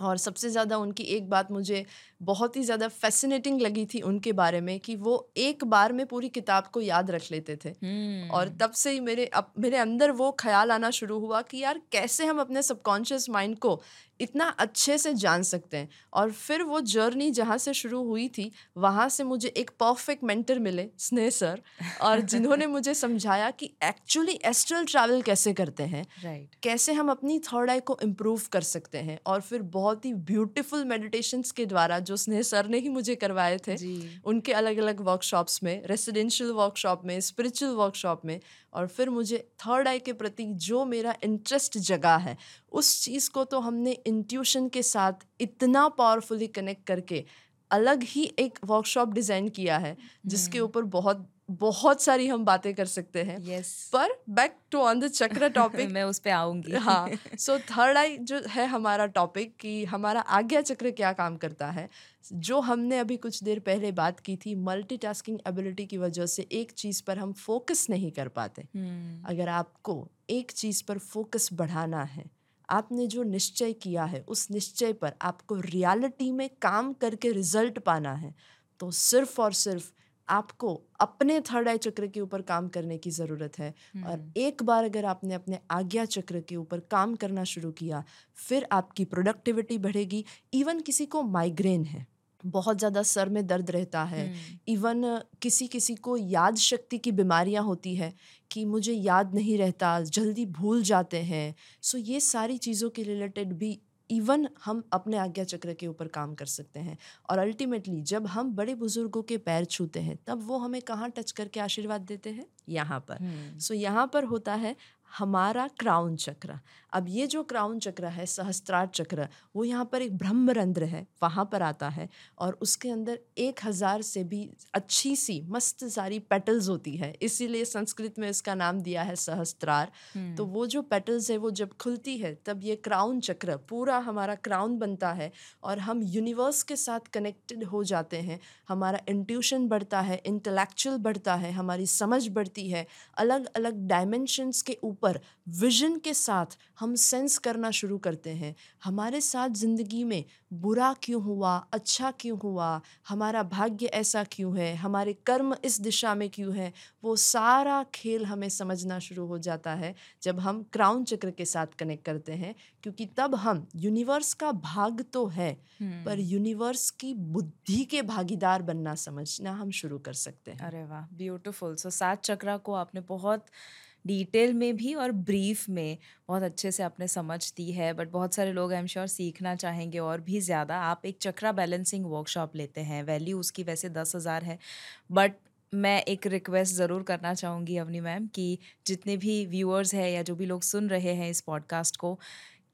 और सबसे ज़्यादा उनकी एक बात मुझे बहुत ही ज़्यादा फैसिनेटिंग लगी थी उनके बारे में कि वो एक बार में पूरी किताब को याद रख लेते थे hmm. और तब से ही मेरे अब मेरे अंदर वो ख्याल आना शुरू हुआ कि यार कैसे हम अपने सबकॉन्शियस माइंड को इतना अच्छे से जान सकते हैं और फिर वो जर्नी जहाँ से शुरू हुई थी वहाँ से मुझे एक परफेक्ट मेंटर मिले स्नेह सर और जिन्होंने मुझे समझाया कि एक्चुअली एस्ट्रल ट्रैवल कैसे करते हैं right. कैसे हम अपनी थर्ड आई को इम्प्रूव कर सकते हैं और फिर बहुत ही ब्यूटिफुल मेडिटेशन के द्वारा जो स्नेह सर ने ही मुझे करवाए थे उनके अलग अलग वर्कशॉप्स में रेसिडेंशियल वर्कशॉप में स्पिरिचुअल वर्कशॉप में और फिर मुझे थर्ड आई के प्रति जो मेरा इंटरेस्ट जगा है उस चीज़ को तो हमने इंट्यूशन के साथ इतना पावरफुली कनेक्ट करके अलग ही एक वर्कशॉप डिज़ाइन किया है जिसके हम्म। ऊपर बहुत बहुत सारी हम बातें कर सकते हैं yes. पर back to on the chakra topic मैं उस पे आऊँगी हाँ सो थर्ड आई जो है हमारा टॉपिक कि हमारा आज्ञा चक्र क्या काम करता है जो हमने अभी कुछ देर पहले बात की थी मल्टीटास्किंग एबिलिटी की वजह से एक चीज़ पर हम फोकस नहीं कर पाते hmm. अगर आपको एक चीज़ पर फोकस बढ़ाना है आपने जो निश्चय किया है उस निश्चय पर आपको रियलिटी में काम करके रिज़ल्ट पाना है। तो सिर्फ़ और सिर्फ़ आपको अपने थर्ड आई चक्र के ऊपर काम करने की ज़रूरत है। और हम्म। एक बार अगर आपने अपने आज्ञा चक्र के ऊपर काम करना शुरू किया फिर आपकी प्रोडक्टिविटी बढ़ेगी। इवन किसी को माइग्रेन है। बहुत ज़्यादा सर में दर्द रहता है। इवन हम्म। किसी किसी को याद शक्ति की बीमारियाँ होती है कि मुझे याद नहीं रहता जल्दी भूल जाते हैं। सो ये सारी चीज़ों के रिलेटेड भी इवन हम अपने आज्ञा चक्र के ऊपर काम कर सकते हैं। और अल्टीमेटली जब हम बड़े बुज़ुर्गों के पैर छूते हैं तब वो हमें कहाँ टच करके आशीर्वाद देते हैं? यहाँ पर। सो हम्म। so, यहाँ पर होता है हमारा क्राउन चक्र। अब ये जो क्राउन चक्र है सहस्त्रार चक्र वो यहाँ पर एक ब्रह्मरंध्र है वहाँ पर आता है और उसके अंदर एक हज़ार से भी अच्छी सी मस्त सारी पेटल्स होती है। इसीलिए संस्कृत में इसका नाम दिया है सहस्त्रार। हम्म। तो वो जो पेटल्स है वो जब खुलती है तब ये क्राउन चक्र पूरा हमारा क्राउन बनता है और हम यूनिवर्स के साथ कनेक्टेड हो जाते हैं। हमारा इंट्यूशन बढ़ता है इंटेलेक्चुअल बढ़ता है हमारी समझ बढ़ती है अलग अलग डायमेंशंस के ऊपर ऊपर विजन के साथ हम सेंस करना शुरू करते हैं। हमारे साथ ज़िंदगी में बुरा क्यों हुआ अच्छा क्यों हुआ हमारा भाग्य ऐसा क्यों है हमारे कर्म इस दिशा में क्यों है वो सारा खेल हमें समझना शुरू हो जाता है जब हम क्राउन चक्र के साथ कनेक्ट करते हैं क्योंकि तब हम यूनिवर्स का भाग तो है पर यूनिवर्स की बुद्धि के भागीदार बनना समझना हम शुरू कर सकते हैं। अरे वाह ब्यूटीफुल। सो सात चक्रा को आपने बहुत डिटेल में भी और ब्रीफ में बहुत अच्छे से आपने समझ दी है, बट बहुत सारे लोग आई एम श्योर सीखना चाहेंगे और भी ज़्यादा। आप एक चक्रा बैलेंसिंग वर्कशॉप लेते हैं, वैल्यू उसकी वैसे दस हज़ार है, बट मैं एक रिक्वेस्ट ज़रूर करना चाहूँगी अवनी मैम कि जितने भी व्यूअर्स हैं या जो भी लोग सुन रहे हैं इस पॉडकास्ट को,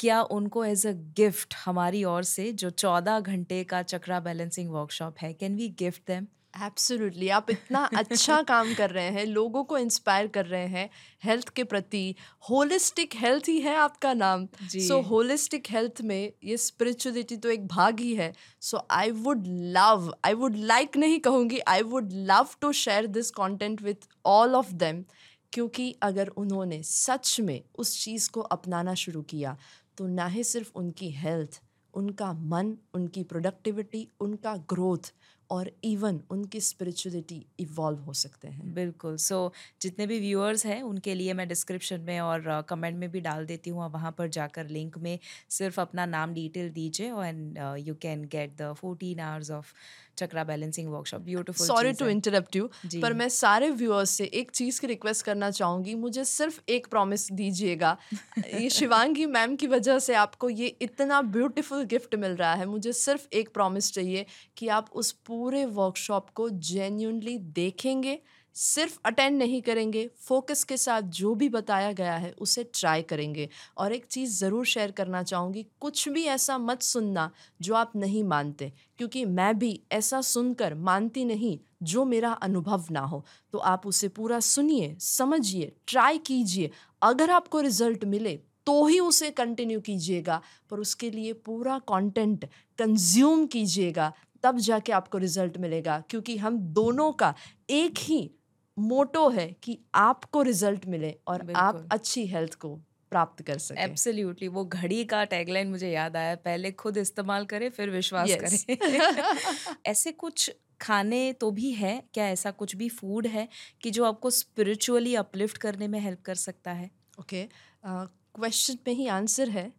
क्या उनको एज अ गिफ्ट हमारी ओर से जो चौदह घंटे का चक्रा बैलेंसिंग वर्कशॉप है, can we gift them? Absolutely आप इतना अच्छा काम कर रहे हैं लोगों को इंस्पायर कर रहे हैं हेल्थ के प्रति। होलिस्टिक हेल्थ ही है आपका नाम। सो होलिस्टिक हेल्थ में ये स्पिरिचुअलिटी तो एक भाग ही है। So I would love I would like नहीं कहूँगी I would love to share this content with all of them क्योंकि अगर उन्होंने सच में उस चीज़ को अपनाना शुरू किया तो ना ही सिर्फ़ उनकी हेल्थ उनका मन उनकी प्रोडक्टिविटी उनका ग्रोथ और इवन उनकी स्पिरिचुअलिटी इवॉल्व हो सकते हैं। बिल्कुल। सो so, जितने भी व्यूअर्स हैं उनके लिए मैं डिस्क्रिप्शन में और कमेंट uh, में भी डाल देती हूँ। वहाँ पर जाकर लिंक में सिर्फ़ अपना नाम डिटेल दीजिए and you can get the fourteen hours of chakra balancing workshop beautiful sorry to interrupt you पर मैं सारे व्यूअर्स से एक चीज़ की रिक्वेस्ट करना चाहूँगी। मुझे सिर्फ़ एक प्रॉमिस दीजिएगा। ये शिवांगी मैम की वजह से आपको ये इतना ब्यूटीफुल गिफ्ट मिल रहा है। मुझे सिर्फ़ एक प्रॉमिस चाहिए कि आप उस पूरे वर्कशॉप को जेन्यूनली देखेंगे सिर्फ़ अटेंड नहीं करेंगे फोकस के साथ जो भी बताया गया है, उसे ट्राई करेंगे। और एक चीज़ ज़रूर शेयर करना चाहूँगी, कुछ भी ऐसा मत सुनना जो आप नहीं मानते, क्योंकि मैं भी ऐसा सुनकर मानती नहीं जो मेरा अनुभव ना हो। तो आप उसे पूरा सुनिए, समझिए ट्राई कीजिए। अगर आपको रिज़ल्ट मिले तो ही उसे कंटिन्यू कीजिएगा, पर उसके लिए पूरा कंटेंट कंज्यूम कीजिएगा, तब जाके आपको रिज़ल्ट मिलेगा, क्योंकि हम दोनों का एक ही मोटो है कि आपको रिज़ल्ट मिले और आप अच्छी हेल्थ को प्राप्त कर सके। एब्सोल्युटली वो घड़ी का टैगलाइन मुझे याद आया पहले खुद इस्तेमाल करें फिर विश्वास yes. करें। ऐसे कुछ खाने तो भी है? क्या ऐसा कुछ भी फ़ूड है कि जो आपको स्पिरिचुअली अपलिफ्ट करने में हेल्प कर सकता है? ओके क्वेश्चन में ही आंसर है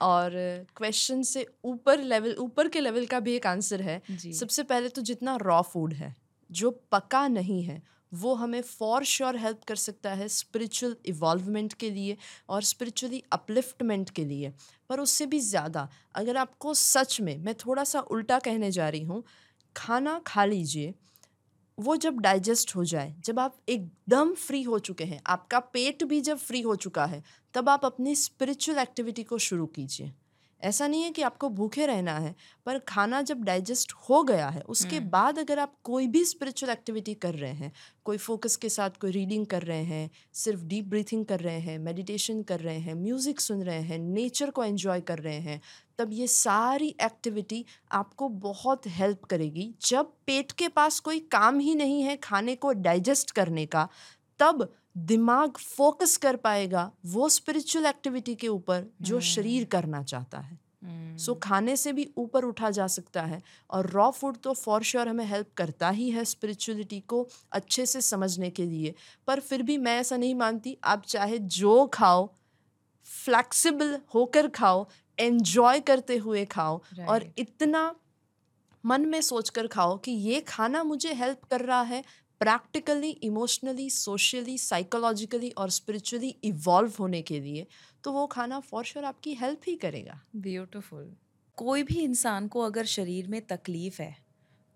और क्वेश्चन से ऊपर लेवल ऊपर के लेवल का भी एक आंसर है। सबसे पहले तो जितना रॉ फ़ूड है जो पका नहीं है वो हमें फॉर श्योर हेल्प कर सकता है स्पिरिचुअल इवॉल्वमेंट के लिए और स्पिरिचुअली अपलिफ्टमेंट के लिए। पर उससे भी ज़्यादा अगर आपको सच में, मैं थोड़ा सा उल्टा कहने जा रही हूँ, खाना खा लीजिए, वो जब डाइजेस्ट हो जाए, जब आप एकदम फ्री हो चुके हैं, आपका पेट भी जब फ्री हो चुका है, तब आप अपनी स्पिरिचुअल एक्टिविटी को शुरू कीजिए। ऐसा नहीं है कि आपको भूखे रहना है पर खाना जब डाइजेस्ट हो गया है उसके बाद अगर आप कोई भी स्पिरिचुअल एक्टिविटी कर रहे हैं कोई फोकस के साथ कोई रीडिंग कर रहे हैं सिर्फ़ डीप ब्रीथिंग कर रहे हैं मेडिटेशन कर रहे हैं म्यूज़िक सुन रहे हैं नेचर को एंजॉय कर रहे हैं तब ये सारी एक्टिविटी आपको बहुत हेल्प करेगी। जब पेट के पास कोई काम ही नहीं है खाने को डाइजेस्ट करने का तब दिमाग फोकस कर पाएगा वो स्पिरिचुअल एक्टिविटी के ऊपर जो शरीर हम्म। करना चाहता है सो so, खाने से भी ऊपर उठा जा सकता है और रॉ फ़ूड तो फॉर श्योर हमें हेल्प करता ही है स्पिरिचुअलिटी को अच्छे से समझने के लिए पर फिर भी मैं ऐसा नहीं मानती आप चाहे जो खाओ फ्लैक्सिबल होकर खाओ एन्जॉय करते हुए खाओ right. और इतना मन में सोचकर खाओ कि ये खाना मुझे हेल्प कर रहा है प्रैक्टिकली इमोशनली सोशली साइकोलॉजिकली और स्पिरिचुअली इवॉल्व होने के लिए तो वो खाना फॉर श्योर आपकी हेल्प ही करेगा। ब्यूटिफुल कोई भी इंसान को अगर शरीर में तकलीफ़ है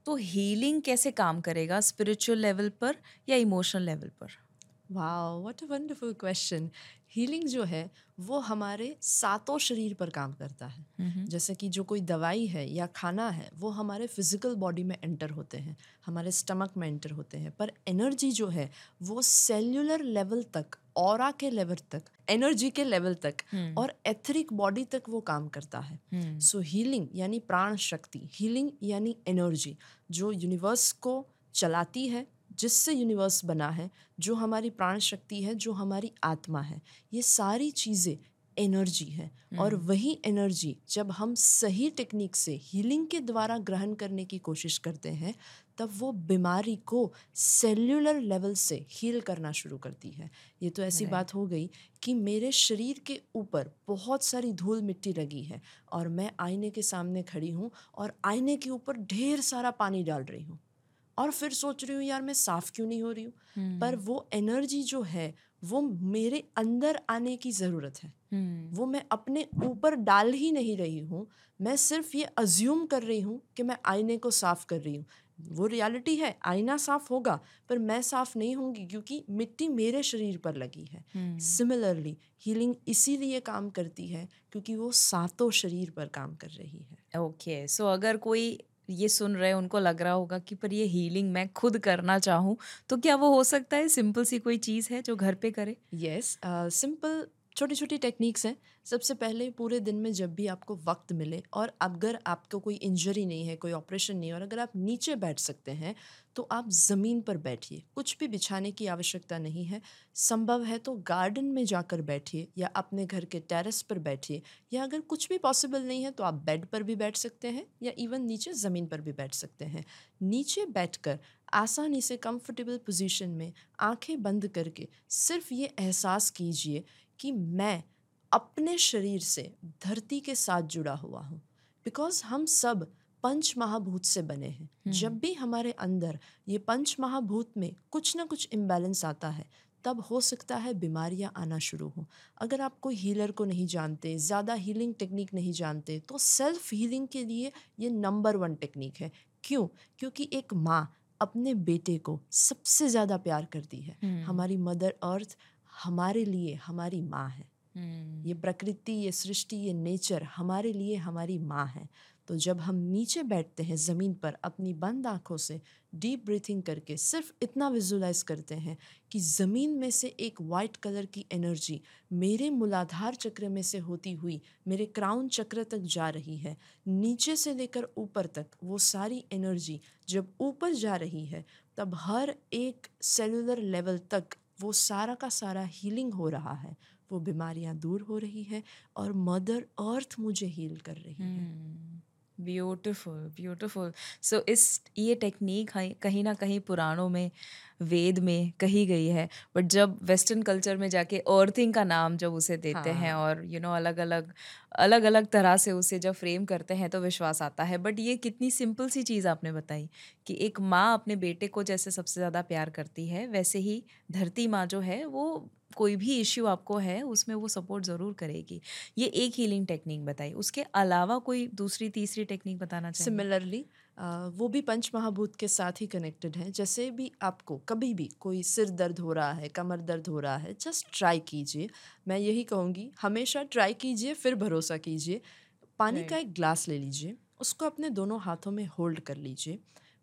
तो हीलिंग कैसे काम करेगा? स्पिरिचुअल लेवल पर या इमोशनल लेवल पर? वाह what a wonderful question healing जो है वो हमारे सातों शरीर पर काम करता है जैसे कि जो कोई दवाई है या खाना है वो हमारे फ़िज़िकल बॉडी में एंटर होते हैं हमारे स्टमक में एंटर होते हैं पर एनर्जी जो है वो सेल्युलर लेवल तक और के लेवल तक एनर्जी के लेवल तक हम्म। और एथरिक बॉडी तक वो काम करता है सो हम्म। हीलिंग यानी प्राण शक्ति हीलिंग यानी एनर्जी जो यूनिवर्स को चलाती है जिससे यूनिवर्स बना है जो हमारी प्राण शक्ति है जो हमारी आत्मा है ये सारी चीज़ें एनर्जी है। और हम्म। वही एनर्जी जब हम सही टेक्निक से हीलिंग के द्वारा ग्रहण करने की कोशिश करते हैं तब वो बीमारी को सेल्यूलर लेवल से हील करना शुरू करती है। ये तो ऐसी बात हो गई कि मेरे शरीर के ऊपर बहुत सारी धूल मिट्टी लगी है और मैं आईने के सामने खड़ी हूँ और आईने के ऊपर ढेर सारा पानी डाल रही हूँ। और फिर सोच रही हूँ यार मैं साफ़ क्यों नहीं हो रही हूँ? पर वो एनर्जी जो है वो मेरे अंदर आने की ज़रूरत है। हम्म, वो मैं अपने ऊपर डाल ही नहीं रही हूँ। मैं सिर्फ़ ये अज्यूम कर रही हूँ कि मैं आईने को साफ़ कर रही हूँ। वो रियलिटी है आईना साफ़ होगा पर मैं साफ़ नहीं होंगी क्योंकि मिट्टी मेरे शरीर पर लगी है। हम्म, सिमिलरली हीलिंग इसीलिए काम करती है क्योंकि वो सातों शरीर पर काम कर रही है। ओके okay, सो so अगर कोई ये सुन रहे हैं, उनको लग रहा होगा कि पर ये हीलिंग मैं खुद करना चाहूँ। तो क्या वो हो सकता है? सिंपल सी कोई चीज़ है जो घर पे करे? यस सिंपल छोटी छोटी टेक्निक्स हैं। सबसे पहले पूरे दिन में जब भी आपको वक्त मिले और अगर आपको कोई इंजरी नहीं है, कोई ऑपरेशन नहीं है और अगर आप नीचे बैठ सकते हैं तो आप ज़मीन पर बैठिए। कुछ भी बिछाने की आवश्यकता नहीं है। संभव है तो गार्डन में जाकर बैठिए या अपने घर के टेरेस पर बैठिए या अगर कुछ भी पॉसिबल नहीं है तो आप बेड पर भी बैठ सकते हैं या इवन नीचे ज़मीन पर भी बैठ सकते हैं। नीचे बैठकर आसानी से कंफर्टेबल पोजीशन में आँखें बंद करके सिर्फ़ ये एहसास कीजिए कि मैं अपने शरीर से धरती के साथ जुड़ा हुआ हूँ। बिकॉज़ हम सब पंच महाभूत से बने हैं। जब भी हमारे अंदर ये पंच महाभूत में कुछ ना कुछ इम्बैलेंस आता है तब हो सकता है बीमारियाँ आना शुरू हों। अगर आप कोई हीलर को नहीं जानते ज़्यादा हीलिंग टेक्निक नहीं जानते तो सेल्फ हीलिंग के लिए ये नंबर वन टेक्निक है। क्यों? क्योंकि एक माँ अपने बेटे को सबसे ज़्यादा प्यार करती है। हम्म। हमारी मदर अर्थ हमारे लिए हमारी माँ है। हम्म, ये प्रकृति ये सृष्टि ये नेचर हमारे लिए हमारी माँ है। तो जब हम नीचे बैठते हैं ज़मीन पर अपनी बंद आँखों से डीप ब्रीथिंग करके सिर्फ़ इतना विजुलाइज करते हैं कि ज़मीन में से एक वाइट कलर की एनर्जी मेरे मूलाधार चक्र में से होती हुई मेरे क्राउन चक्र तक जा रही है। नीचे से लेकर ऊपर तक वो सारी एनर्जी जब ऊपर जा रही है तब हर एक सेलुलर लेवल तक वो सारा का सारा हीलिंग हो रहा है। वो बीमारियाँ दूर हो रही है और मदर अर्थ मुझे हील कर रही है। ब्यूटिफुल ब्यूटिफुल सो इस, ये टेक्निक कहीं ना कहीं पुराणों में वेद में कही गई है बट जब वेस्टर्न कल्चर में जाके अर्थिंग का नाम जब उसे देते हाँ। हैं। और यू you नो know, अलग अलग अलग अलग तरह से उसे जब फ्रेम करते हैं तो विश्वास आता है बट ये कितनी सिंपल सी चीज़ आपने बताई कि एक माँ अपने बेटे को जैसे सबसे ज़्यादा प्यार करती है वैसे ही धरती माँ जो है वो कोई भी इश्यू आपको है उसमें वो सपोर्ट ज़रूर करेगी ये एक हीलिंग टेक्निक बताई उसके अलावा कोई दूसरी तीसरी टेक्निक बताना चाहिए सिमिलरली वो भी पंच महाभूत के साथ ही कनेक्टेड हैं। जैसे भी आपको कभी भी कोई सिर दर्द हो रहा है कमर दर्द हो रहा है जस्ट ट्राई कीजिए। मैं यही कहूँगी हमेशा ट्राई कीजिए फिर भरोसा कीजिए। पानी का एक ग्लास ले लीजिए उसको अपने दोनों हाथों में होल्ड कर लीजिए।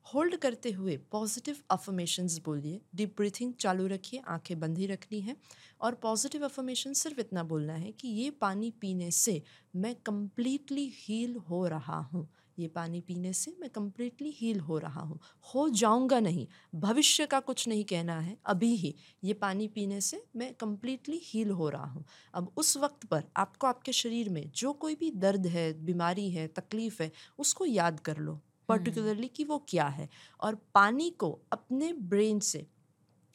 होल्ड करते हुए पॉजिटिव अफर्मेशंस बोलिए। डीप ब्रीथिंग चालू रखिए आँखें बंद ही रखनी है। और पॉजिटिव अफर्मेशन सिर्फ़ इतना बोलना है कि ये पानी पीने से मैं कम्प्लीटली हील हो रहा हूँ। ये पानी पीने से मैं कम्प्लीटली हील हो रहा हूँ। हो जाऊँगा नहीं भविष्य का कुछ नहीं कहना है अभी ही ये पानी पीने से मैं कम्प्लीटली हील हो रहा हूँ। अब उस वक्त पर आपको आपके शरीर में जो कोई भी दर्द है बीमारी है तकलीफ़ है उसको याद कर लो पर्टिकुलरली कि वो क्या है। और पानी को अपने ब्रेन से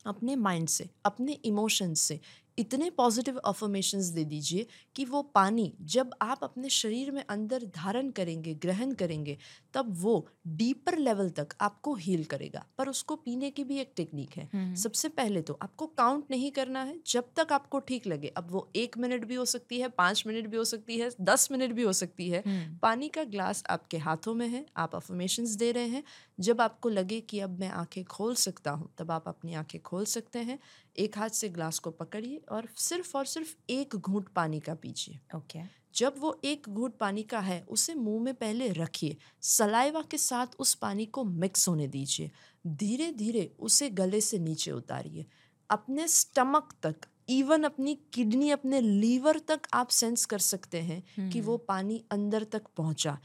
अपने माइंड से अपने इमोशंस से इतने पॉजिटिव अफर्मेशंस दे दीजिए कि वो पानी जब आप अपने शरीर में अंदर धारण करेंगे ग्रहण करेंगे तब वो डीपर लेवल तक आपको हील करेगा। पर उसको पीने की भी एक टेक्निक है। सबसे पहले तो आपको काउंट नहीं करना है। जब तक आपको ठीक लगे अब वो एक मिनट भी हो सकती है पाँच मिनट भी हो सकती है दस मिनट भी हो सकती है। पानी का ग्लास आपके हाथों में है आप अफर्मेशंस दे रहे हैं। जब आपको लगे कि अब मैं आँखें खोल सकता हूँ तब आप अपनी आँखें खोल सकते हैं। एक हाथ से ग्लास को पकड़िए और सिर्फ़ और सिर्फ़ एक घूंट पानी का पीजिए। ओके। okay. जब वो एक घूंट पानी का है उसे मुँह में पहले रखिए। सलाइवा के साथ उस पानी को मिक्स होने दीजिए। धीरे धीरे उसे गले से नीचे उतारिए। अपने स्टमक तक इवन अपनी किडनी अपने लीवर तक आप सेंस कर सकते हैं कि वो पानी अंदर तक पहुँचा।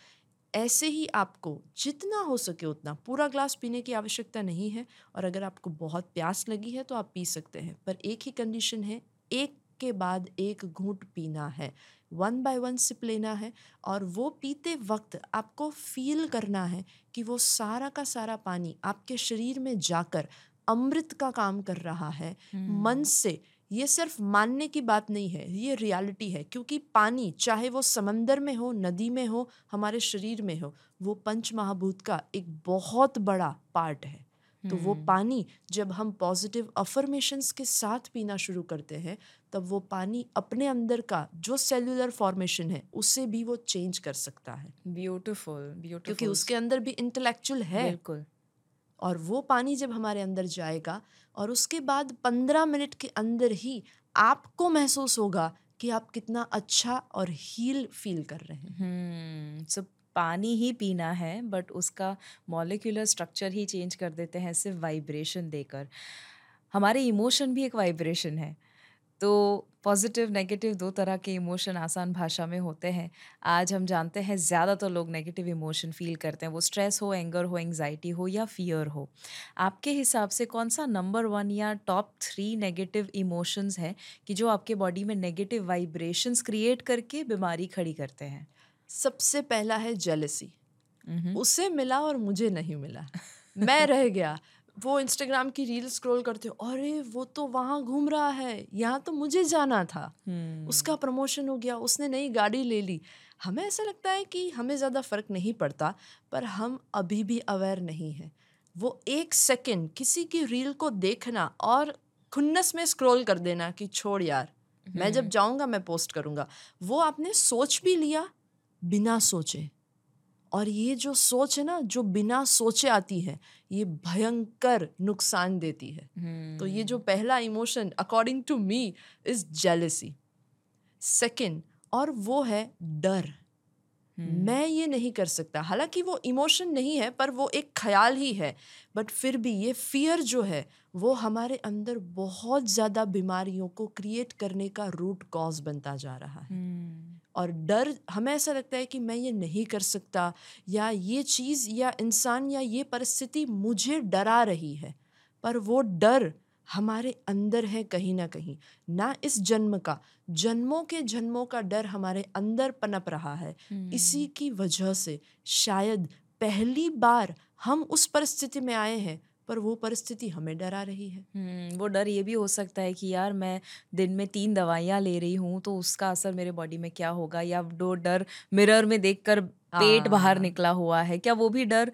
ऐसे ही आपको जितना हो सके उतना। पूरा ग्लास पीने की आवश्यकता नहीं है और अगर आपको बहुत प्यास लगी है तो आप पी सकते हैं। पर एक ही कंडीशन है एक के बाद एक घूंट पीना है। वन बाय वन सिप लेना है और वो पीते वक्त आपको फील करना है कि वो सारा का सारा पानी आपके शरीर में जाकर अमृत का काम कर रहा है। hmm. मन से ये सिर्फ़ मानने की बात नहीं है ये रियलिटी है क्योंकि पानी चाहे वो समंदर में हो नदी में हो हमारे शरीर में हो वो पंच महाभूत का एक बहुत बड़ा पार्ट है। तो वो पानी जब हम पॉजिटिव अफर्मेशंस के साथ पीना शुरू करते हैं तब वो पानी अपने अंदर का जो सेलुलर फॉर्मेशन है उसे भी वो चेंज कर सकता है। ब्यूटीफुल ब्यूटीफुल क्योंकि उसके अंदर भी इंटेलेक्चुअल है। बिल्कुल। और वो पानी जब हमारे अंदर जाएगा और उसके बाद पंद्रह मिनट के अंदर ही आपको महसूस होगा कि आप कितना अच्छा और हील फील कर रहे हैं सो hmm. so, पानी ही पीना है बट उसका मॉलिकुलर स्ट्रक्चर ही चेंज कर देते हैं सिर्फ़ वाइब्रेशन देकर हमारे इमोशन भी एक वाइब्रेशन है तो पॉजिटिव नेगेटिव दो तरह के इमोशन आसान भाषा में होते हैं। आज हम जानते हैं ज़्यादातर लोग नेगेटिव इमोशन फील करते हैं वो स्ट्रेस हो एंगर हो एंग्जाइटी हो या फियर हो। आपके हिसाब से कौन सा नंबर वन या टॉप थ्री नेगेटिव इमोशंस है कि जो आपके बॉडी में नेगेटिव वाइब्रेशंस क्रिएट करके बीमारी खड़ी करते हैं? सबसे पहला है जेलसी। उसे मिला और मुझे नहीं मिला। मैं रह गया। वो इंस्टाग्राम की रील स्क्रॉल करते हो अरे वो तो वहाँ घूम रहा है यहाँ तो मुझे जाना था। हम्म। उसका प्रमोशन हो गया उसने नई गाड़ी ले ली। हमें ऐसा लगता है कि हमें ज़्यादा फ़र्क नहीं पड़ता पर हम अभी भी अवेयर नहीं हैं। वो एक सेकंड किसी की रील को देखना और खुन्नस में स्क्रॉल कर देना कि छोड़ यार मैं जब जाऊँगा मैं पोस्ट करूँगा। वो आपने सोच भी लिया बिना सोचे। और ये जो सोच है ना जो बिना सोचे आती है ये भयंकर नुकसान देती है। तो ये जो पहला emotion according to me is jealousy second और वो है डर। मैं ये नहीं कर सकता। हालाँकि वो इमोशन नहीं है पर वो एक ख्याल ही है। बट फिर भी ये फियर जो है वो हमारे अंदर बहुत ज़्यादा बीमारियों को क्रिएट करने का रूट कॉज बनता जा रहा है। और डर हमें ऐसा लगता है कि मैं ये नहीं कर सकता या ये चीज़ या इंसान या ये परिस्थिति मुझे डरा रही है। पर वो डर हमारे अंदर है कहीं ना कहीं ना इस जन्म का। जन्मों के जन्मों का डर हमारे अंदर पनप रहा है। इसी की वजह से शायद पहली बार हम उस परिस्थिति में आए हैं पर वो परिस्थिति हमें डरा रही है। हम्म, वो डर ये भी हो सकता है कि यार मैं दिन में तीन दवाइयाँ ले रही हूँ तो उसका असर मेरे बॉडी में क्या होगा? या वो डर मिरर में देखकर पेट बाहर हाँ। निकला हुआ है क्या वो भी डर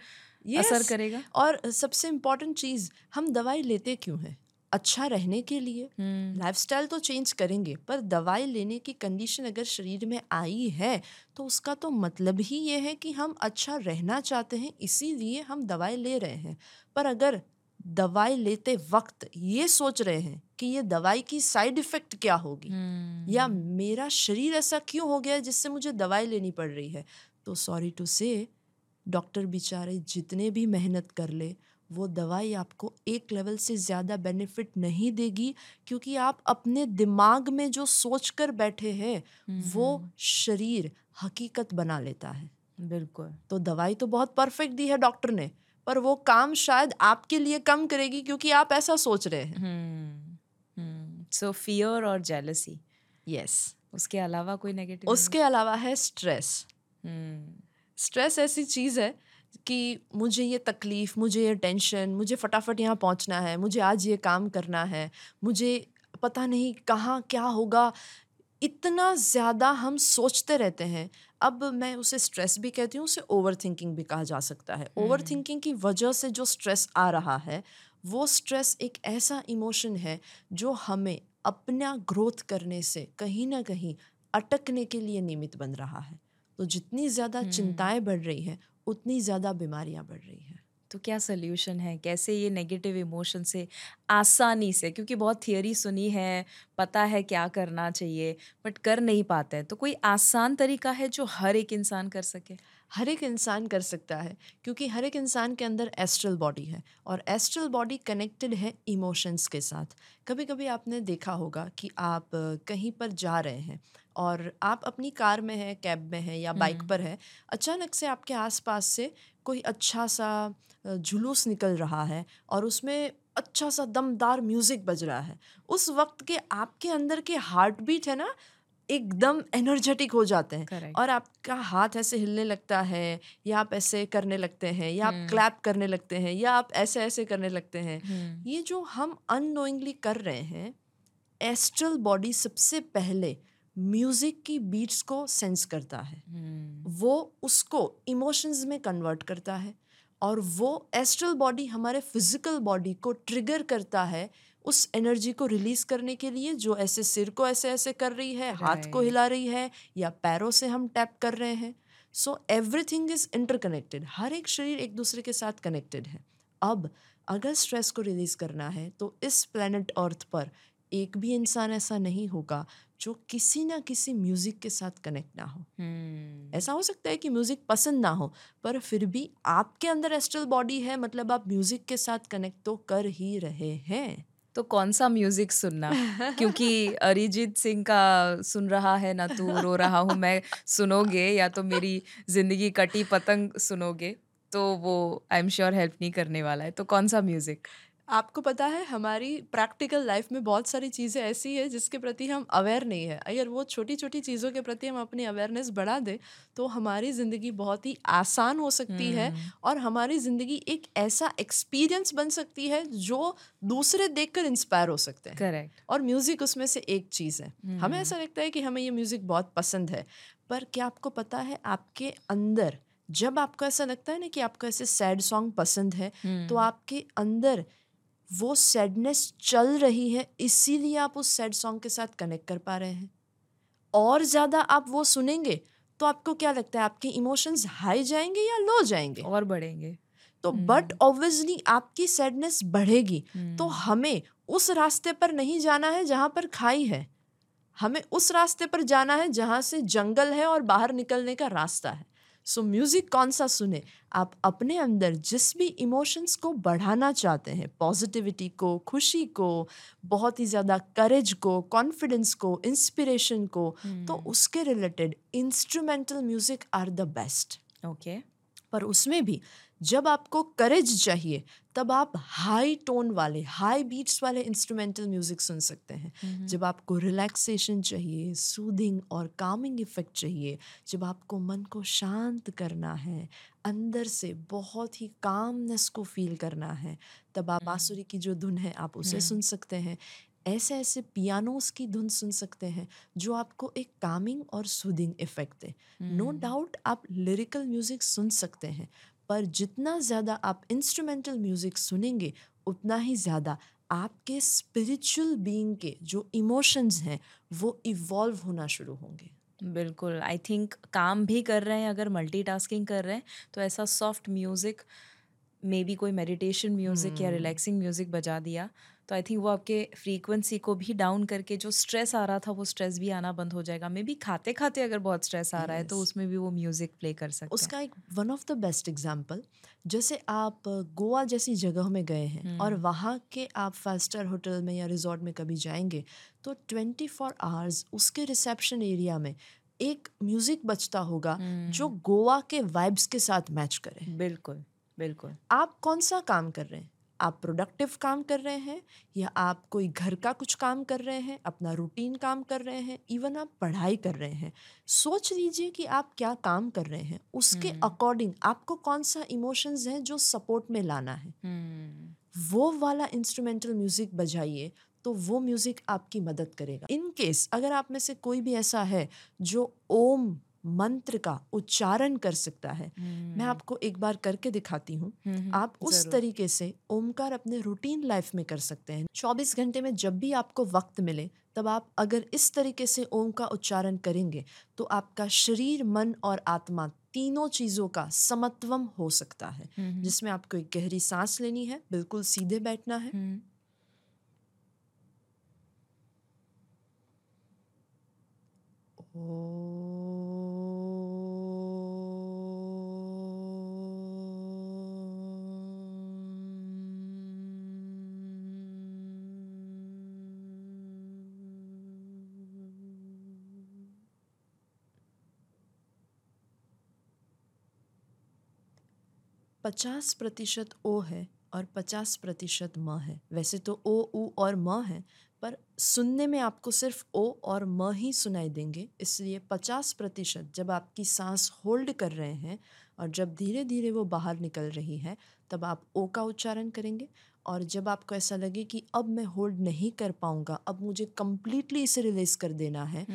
असर करेगा? और सबसे इम्पोर्टेंट चीज़ हम दवाई लेते क्यों हैं? अच्छा रहने के लिए। हम्म। लाइफस्टाइल तो चेंज करेंगे पर दवाई लेने की कंडीशन अगर शरीर में आई है तो उसका तो मतलब ही ये है कि हम अच्छा रहना चाहते हैं इसीलिए हम दवाई ले रहे हैं। पर अगर दवाई लेते वक्त ये सोच रहे हैं कि ये दवाई की साइड इफ़ेक्ट क्या होगी? हम्म, या मेरा शरीर ऐसा क्यों हो गया जिससे मुझे दवाई लेनी पड़ रही है? तो सॉरी टू से डॉक्टर बेचारे जितने भी मेहनत कर ले वो दवाई आपको एक लेवल से ज़्यादा बेनिफिट नहीं देगी क्योंकि आप अपने दिमाग में जो सोच कर बैठे हैं वो शरीर हकीकत बना लेता है। बिल्कुल। तो दवाई तो बहुत परफेक्ट दी है डॉक्टर ने पर वो काम शायद आपके लिए कम करेगी क्योंकि आप ऐसा सोच रहे हैं। हम्म सो फियर और जेलसी यस उसके अलावा कोई नेगेटिव उसके अलावा है स्ट्रेस हम्म। स्ट्रेस ऐसी चीज़ है कि मुझे ये तकलीफ़ मुझे ये टेंशन मुझे फटाफट यहाँ पहुँचना है मुझे आज ये काम करना है मुझे पता नहीं कहाँ क्या होगा। इतना ज़्यादा हम सोचते रहते हैं। अब मैं उसे स्ट्रेस भी कहती हूँ उसे ओवर थिंकिंग भी कहा जा सकता है। ओवर थिंकिंग की वजह से जो स्ट्रेस आ रहा है वो स्ट्रेस एक ऐसा इमोशन है जो हमें अपना ग्रोथ करने से कहीं ना कहीं अटकने के लिए निमित्त बन रहा है। तो जितनी ज़्यादा चिंताएँ बढ़ रही हैं उतनी ज़्यादा बीमारियाँ बढ़ रही हैं। तो क्या सोल्यूशन है? कैसे ये नेगेटिव इमोशन से आसानी से क्योंकि बहुत थियोरी सुनी है पता है क्या करना चाहिए बट कर नहीं पाते हैं। तो कोई आसान तरीका है जो हर एक इंसान कर सके? हर एक इंसान कर सकता है क्योंकि हर एक इंसान के अंदर एस्ट्रल बॉडी है और एस्ट्रल बॉडी कनेक्टेड है इमोशंस के साथ। कभी कभी आपने देखा होगा कि आप कहीं पर जा रहे हैं और आप अपनी कार में हैं कैब में हैं या बाइक हम्म। पर हैं अचानक से आपके आसपास से कोई अच्छा सा जुलूस निकल रहा है और उसमें अच्छा सा दमदार म्यूज़िक बज रहा है उस वक्त के आपके अंदर के हार्ट बीट है ना एकदम एनर्जेटिक हो जाते हैं करेक्ट और आपका हाथ ऐसे हिलने लगता है या आप ऐसे करने लगते हैं या hmm. आप हम्म। क्लैप करने लगते हैं या आप ऐसे ऐसे करने लगते हैं हम्म ये जो हम अनोइंगली कर रहे हैं एस्ट्रल बॉडी सबसे पहले म्यूज़िक की बीट्स को सेंस करता है। हम्म वो उसको इमोशंस में कन्वर्ट करता है और वो एस्ट्रल बॉडी हमारे फ़िज़िकल बॉडी को ट्रिगर करता है उस एनर्जी को रिलीज़ करने के लिए जो ऐसे सिर को ऐसे ऐसे कर रही है हाथ को हिला रही है या पैरों से हम टैप कर रहे हैं। सो एवरीथिंग इज़ इंटरकनेक्टेड हर एक शरीर एक दूसरे के साथ कनेक्टेड है। अब अगर स्ट्रेस को रिलीज़ करना है तो इस प्लेनेट अर्थ पर एक भी इंसान ऐसा नहीं होगा जो किसी ना किसी म्यूज़िक के साथ कनेक्ट ना हो। हम्म। ऐसा हो सकता है कि म्यूज़िक पसंद ना हो पर फिर भी आपके अंदर एस्ट्रल बॉडी है मतलब आप म्यूज़िक के साथ कनेक्ट तो कर ही रहे हैं। तो कौन सा म्यूज़िक सुनना? क्योंकि अरिजीत सिंह का सुन रहा है ना तू रो रहा हूँ मैं सुनोगे या तो मेरी ज़िंदगी कटी पतंग सुनोगे तो वो आई एम श्योर हेल्प नहीं करने वाला है। तो कौन सा म्यूज़िक आपको पता है हमारी प्रैक्टिकल लाइफ में बहुत सारी चीज़ें ऐसी है जिसके प्रति हम अवेयर नहीं है। अगर वो छोटी छोटी चीज़ों के प्रति हम अपनी अवेयरनेस बढ़ा दें तो हमारी ज़िंदगी बहुत ही आसान हो सकती है और हमारी ज़िंदगी एक ऐसा एक्सपीरियंस बन सकती है जो दूसरे देखकर इंस्पायर हो सकते हैं। करेक्ट और म्यूज़िक उसमें से एक चीज़ है। हमें ऐसा लगता है कि हमें ये म्यूज़िक बहुत पसंद है पर क्या आपको पता है आपके अंदर जब आपको ऐसा लगता है ना कि आपको ऐसे सैड सॉन्ग पसंद है तो आपके अंदर वो सैडनेस चल रही है इसीलिए आप उस सैड सॉन्ग के साथ कनेक्ट कर पा रहे हैं। और ज़्यादा आप वो सुनेंगे तो आपको क्या लगता है आपके इमोशंस हाई जाएँगे या लो जाएँगे? और बढ़ेंगे। तो बट ऑब्वियसली आपकी सैडनेस बढ़ेगी। तो हमें उस रास्ते पर नहीं जाना है जहाँ पर खाई है। हमें उस रास्ते पर जाना है जहाँ से जंगल है और बाहर निकलने का रास्ता है। सो म्यूज़िक कौन सा सुने? आप अपने अंदर जिस भी इमोशंस को बढ़ाना चाहते हैं पॉजिटिविटी को खुशी को बहुत ही ज़्यादा करेज को कॉन्फिडेंस को इंस्पिरेशन को hmm. तो उसके related instrumental music are the best okay पर उसमें भी जब आपको करेज चाहिए तब आप हाई टोन वाले हाई बीट्स वाले इंस्ट्रूमेंटल म्यूज़िक सुन सकते हैं mm-hmm. जब आपको रिलैक्सेशन चाहिए सूदिंग और कामिंग इफ़ेक्ट चाहिए जब आपको मन को शांत करना है अंदर से बहुत ही कामनेस को फील करना है तब आप बांसुरी की जो धुन है आप उसे mm-hmm. सुन सकते हैं ऐसे ऐसे पियानोस की धुन सुन सकते हैं जो आपको एक कामिंग और सूदिंग इफ़ेक्ट दे। नो डाउट आप लिरिकल म्यूज़िक सुन सकते हैं पर जितना ज़्यादा आप इंस्ट्रूमेंटल म्यूज़िक सुनेंगे उतना ही ज़्यादा आपके स्पिरिचुअल बीइंग के जो इमोशंस हैं वो इवॉल्व होना शुरू होंगे। बिल्कुल आई थिंक काम भी कर रहे हैं अगर मल्टीटास्किंग कर रहे हैं तो ऐसा सॉफ्ट म्यूज़िक मे बी कोई मेडिटेशन म्यूज़िक या रिलैक्सिंग म्यूज़िक बजा दिया तो आई थिंक वो आपके फ्रीक्वेंसी को भी डाउन करके जो स्ट्रेस आ रहा था वो स्ट्रेस भी आना बंद हो जाएगा। मे बी खाते खाते अगर बहुत स्ट्रेस आ रहा है तो उसमें भी वो म्यूज़िक प्ले कर सकते हैं। उसका एक one of the best example जैसे आप गोवा जैसी जगह में गए हैं और वहाँ के आप फाइव स्टार होटल में या रिजॉर्ट में कभी जाएँगे तो ट्वेंटी फोर आवर्स उसके रिसेप्शन एरिया में एक म्यूज़िक बजता होगा जो गोवा के वाइब्स के साथ मैच करे। बिल्कुल बिल्कुल। आप कौन सा काम कर रहे हैं? आप प्रोडक्टिव काम कर रहे हैं या आप कोई घर का कुछ काम कर रहे हैं अपना रूटीन काम कर रहे हैं इवन आप पढ़ाई कर रहे हैं सोच लीजिए कि आप क्या काम कर रहे हैं उसके अकॉर्डिंग आपको कौन सा इमोशंस हैं जो सपोर्ट में लाना है। हम्म। वो वाला इंस्ट्रूमेंटल म्यूज़िक बजाइए तो वो म्यूज़िक आपकी मदद करेगा। इन केस अगर आप में से कोई भी ऐसा है जो ओम मंत्र का उच्चारण कर सकता है। मैं हम्म। आपको एक बार करके दिखाती हूँ। हम्म, हम्म, आप उस तरीके से ओमकार अपने रूटीन लाइफ में कर सकते हैं। 24 घंटे में जब भी आपको वक्त मिले तब आप अगर इस तरीके से ओम का उच्चारण करेंगे तो आपका शरीर मन और आत्मा तीनों चीज़ों का समत्वम हो सकता है। जिसमें आपको एक गहरी सांस लेनी है बिल्कुल सीधे बैठना है। ओ पचास प्रतिशत ओ है और पचास प्रतिशत म है। वैसे तो ओ ऊ और म है पर सुनने में आपको सिर्फ़ ओ और म ही सुनाई देंगे। इसलिए पचास प्रतिशत जब आपकी सांस होल्ड कर रहे हैं और जब धीरे धीरे वो बाहर निकल रही है तब आप ओ का उच्चारण करेंगे। और जब आपको ऐसा लगे कि अब मैं होल्ड नहीं कर पाऊँगा अब मुझे कम्प्लीटली इसे रिलीज़ कर देना है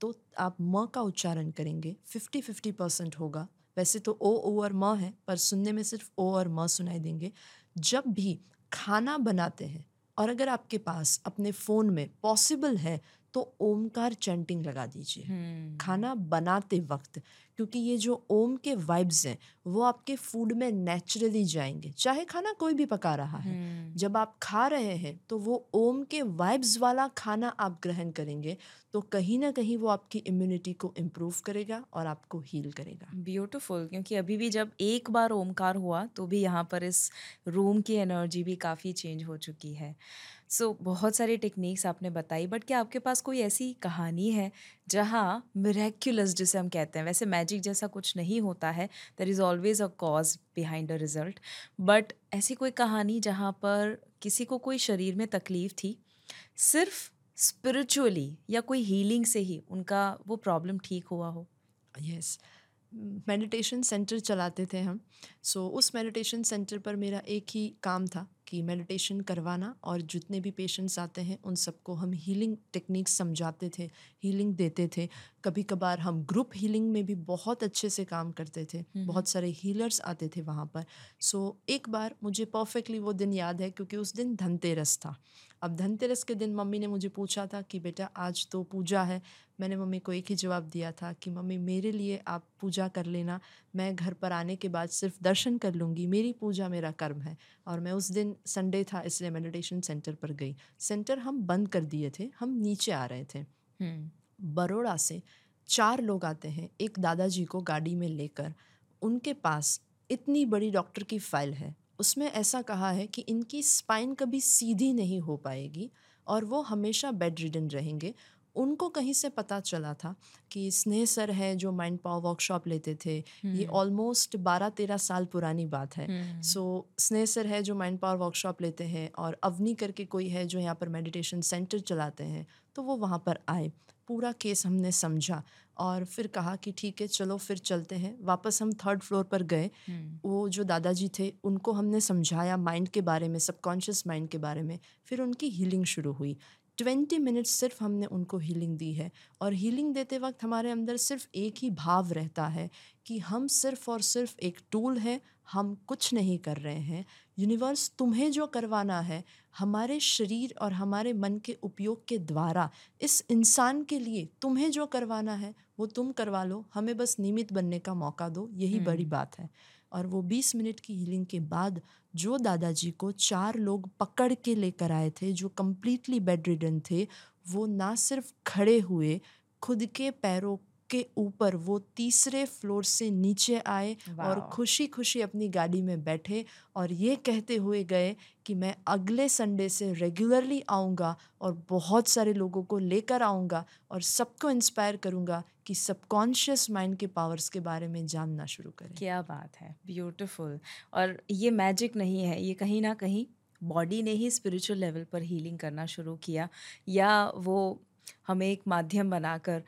तो आप म का उच्चारण करेंगे। फिफ्टी फिफ्टी परसेंट होगा। वैसे तो ओ ओ और म है, पर सुनने में सिर्फ़ ओ और म सुनाई देंगे। जब भी खाना बनाते हैं और अगर आपके पास अपने फ़ोन में पॉसिबल है तो ओमकार चैंटिंग लगा दीजिए। खाना बनाते वक्त क्योंकि ये जो ओम के वाइब्स हैं वो आपके फ़ूड में नेचुरली जाएँगे। चाहे खाना कोई भी पका रहा है जब आप खा रहे हैं तो वो ओम के वाइब्स वाला खाना आप ग्रहण करेंगे तो कहीं ना कहीं वो आपकी इम्यूनिटी को इम्प्रूव करेगा और आपको हील करेगा। ब्यूटीफुल क्योंकि अभी भी जब एक बार ओमकार हुआ तो भी यहाँ पर इस रूम की एनर्जी भी काफ़ी चेंज हो चुकी है। सो so, बहुत सारी टेक्निक्स आपने बताई बट क्या आपके पास कोई ऐसी कहानी है जहाँ मिरेक्यूलस जिसे हम कहते हैं वैसे मैजिक जैसा कुछ नहीं होता है there is always a cause behind a result but ऐसी कोई कहानी जहाँ पर किसी को कोई शरीर में तकलीफ़ थी सिर्फ़ स्पिरिचुअली या कोई हीलिंग से ही उनका वो प्रॉब्लम ठीक हुआ हो? यस मेडिटेशन सेंटर चलाते थे हम सो so, उस मेडिटेशन सेंटर पर मेरा एक ही काम था। कि मेडिटेशन करवाना और जितने भी पेशेंट्स आते हैं उन सबको हम हीलिंग टेक्निक्स समझाते थे हीलिंग देते थे। कभी कभार हम ग्रुप हीलिंग में भी बहुत अच्छे से काम करते थे। बहुत सारे हीलर्स आते थे वहाँ पर। सो so, एक बार मुझे परफेक्टली वो दिन याद है क्योंकि उस दिन धनतेरस था। अब धनतेरस के दिन मम्मी ने मुझे पूछा था कि बेटा आज तो पूजा है मैंने मम्मी को एक ही जवाब दिया था कि मम्मी मेरे लिए आप पूजा कर लेना। मैं घर पर आने के बाद सिर्फ़ दर्शन कर लूँगी। मेरी पूजा मेरा कर्म है। और मैं उस दिन संडे था इसलिए मेडिटेशन सेंटर पर गई। सेंटर हम बंद कर दिए थे हम नीचे आ रहे थे। हम्म। बड़ोड़ा से चार लोग आते हैं एक दादाजी को गाड़ी में लेकर। उनके पास इतनी बड़ी डॉक्टर की फ़ाइल है। उसमें ऐसा कहा है कि इनकी स्पाइन कभी सीधी नहीं हो पाएगी और वो हमेशा बेड रिडन रहेंगे। उनको कहीं से पता चला था कि स्नेह सर है जो माइंड पावर वर्कशॉप लेते थे। ये ऑलमोस्ट बारह तेरह साल पुरानी बात है। सो so, स्नेह सर है जो माइंड पावर वर्कशॉप लेते हैं और अवनी करके कोई है जो यहाँ पर मेडिटेशन सेंटर चलाते हैं तो वो वहाँ पर आए। पूरा केस हमने समझा और फिर कहा कि ठीक है चलो फिर चलते हैं। वापस हम थर्ड फ्लोर पर गए। वो जो दादाजी थे उनको हमने समझाया माइंड के बारे में सबकॉन्शियस माइंड के बारे में। फिर उनकी हीलिंग शुरू हुई। ट्वेंटी मिनट्स सिर्फ़ हमने उनको हीलिंग दी है। और हीलिंग देते वक्त हमारे अंदर सिर्फ़ एक ही भाव रहता है कि हम सिर्फ़ और सिर्फ़ एक टूल है हम कुछ नहीं कर रहे हैं। यूनिवर्स तुम्हें जो करवाना है हमारे शरीर और हमारे मन के उपयोग के द्वारा इस इंसान के लिए तुम्हें जो करवाना है वो तुम करवा लो हमें बस नियमित बनने का मौका दो यही बड़ी बात है। और वो बीस मिनट की हीलिंग के बाद जो दादाजी को चार लोग पकड़ के लेकर आए थे जो कम्प्लीटली बेड रिडन थे वो ना सिर्फ़ खड़े हुए खुद के पैरों के ऊपर वो तीसरे फ्लोर से नीचे आए और खुशी खुशी अपनी गाड़ी में बैठे और ये कहते हुए गए कि मैं अगले संडे से रेगुलरली आऊँगा और बहुत सारे लोगों को लेकर आऊँगा और सबको इंस्पायर करूँगा कि सबकॉन्शियस माइंड के पावर्स के बारे में जानना शुरू करें। क्या बात है ब्यूटीफुल और ये मैजिक नहीं है, ये कहीं ना कहीं बॉडी ने ही स्पिरिचुअल लेवल पर हीलिंग करना शुरू किया, या वो हमें एक माध्यम बनाकर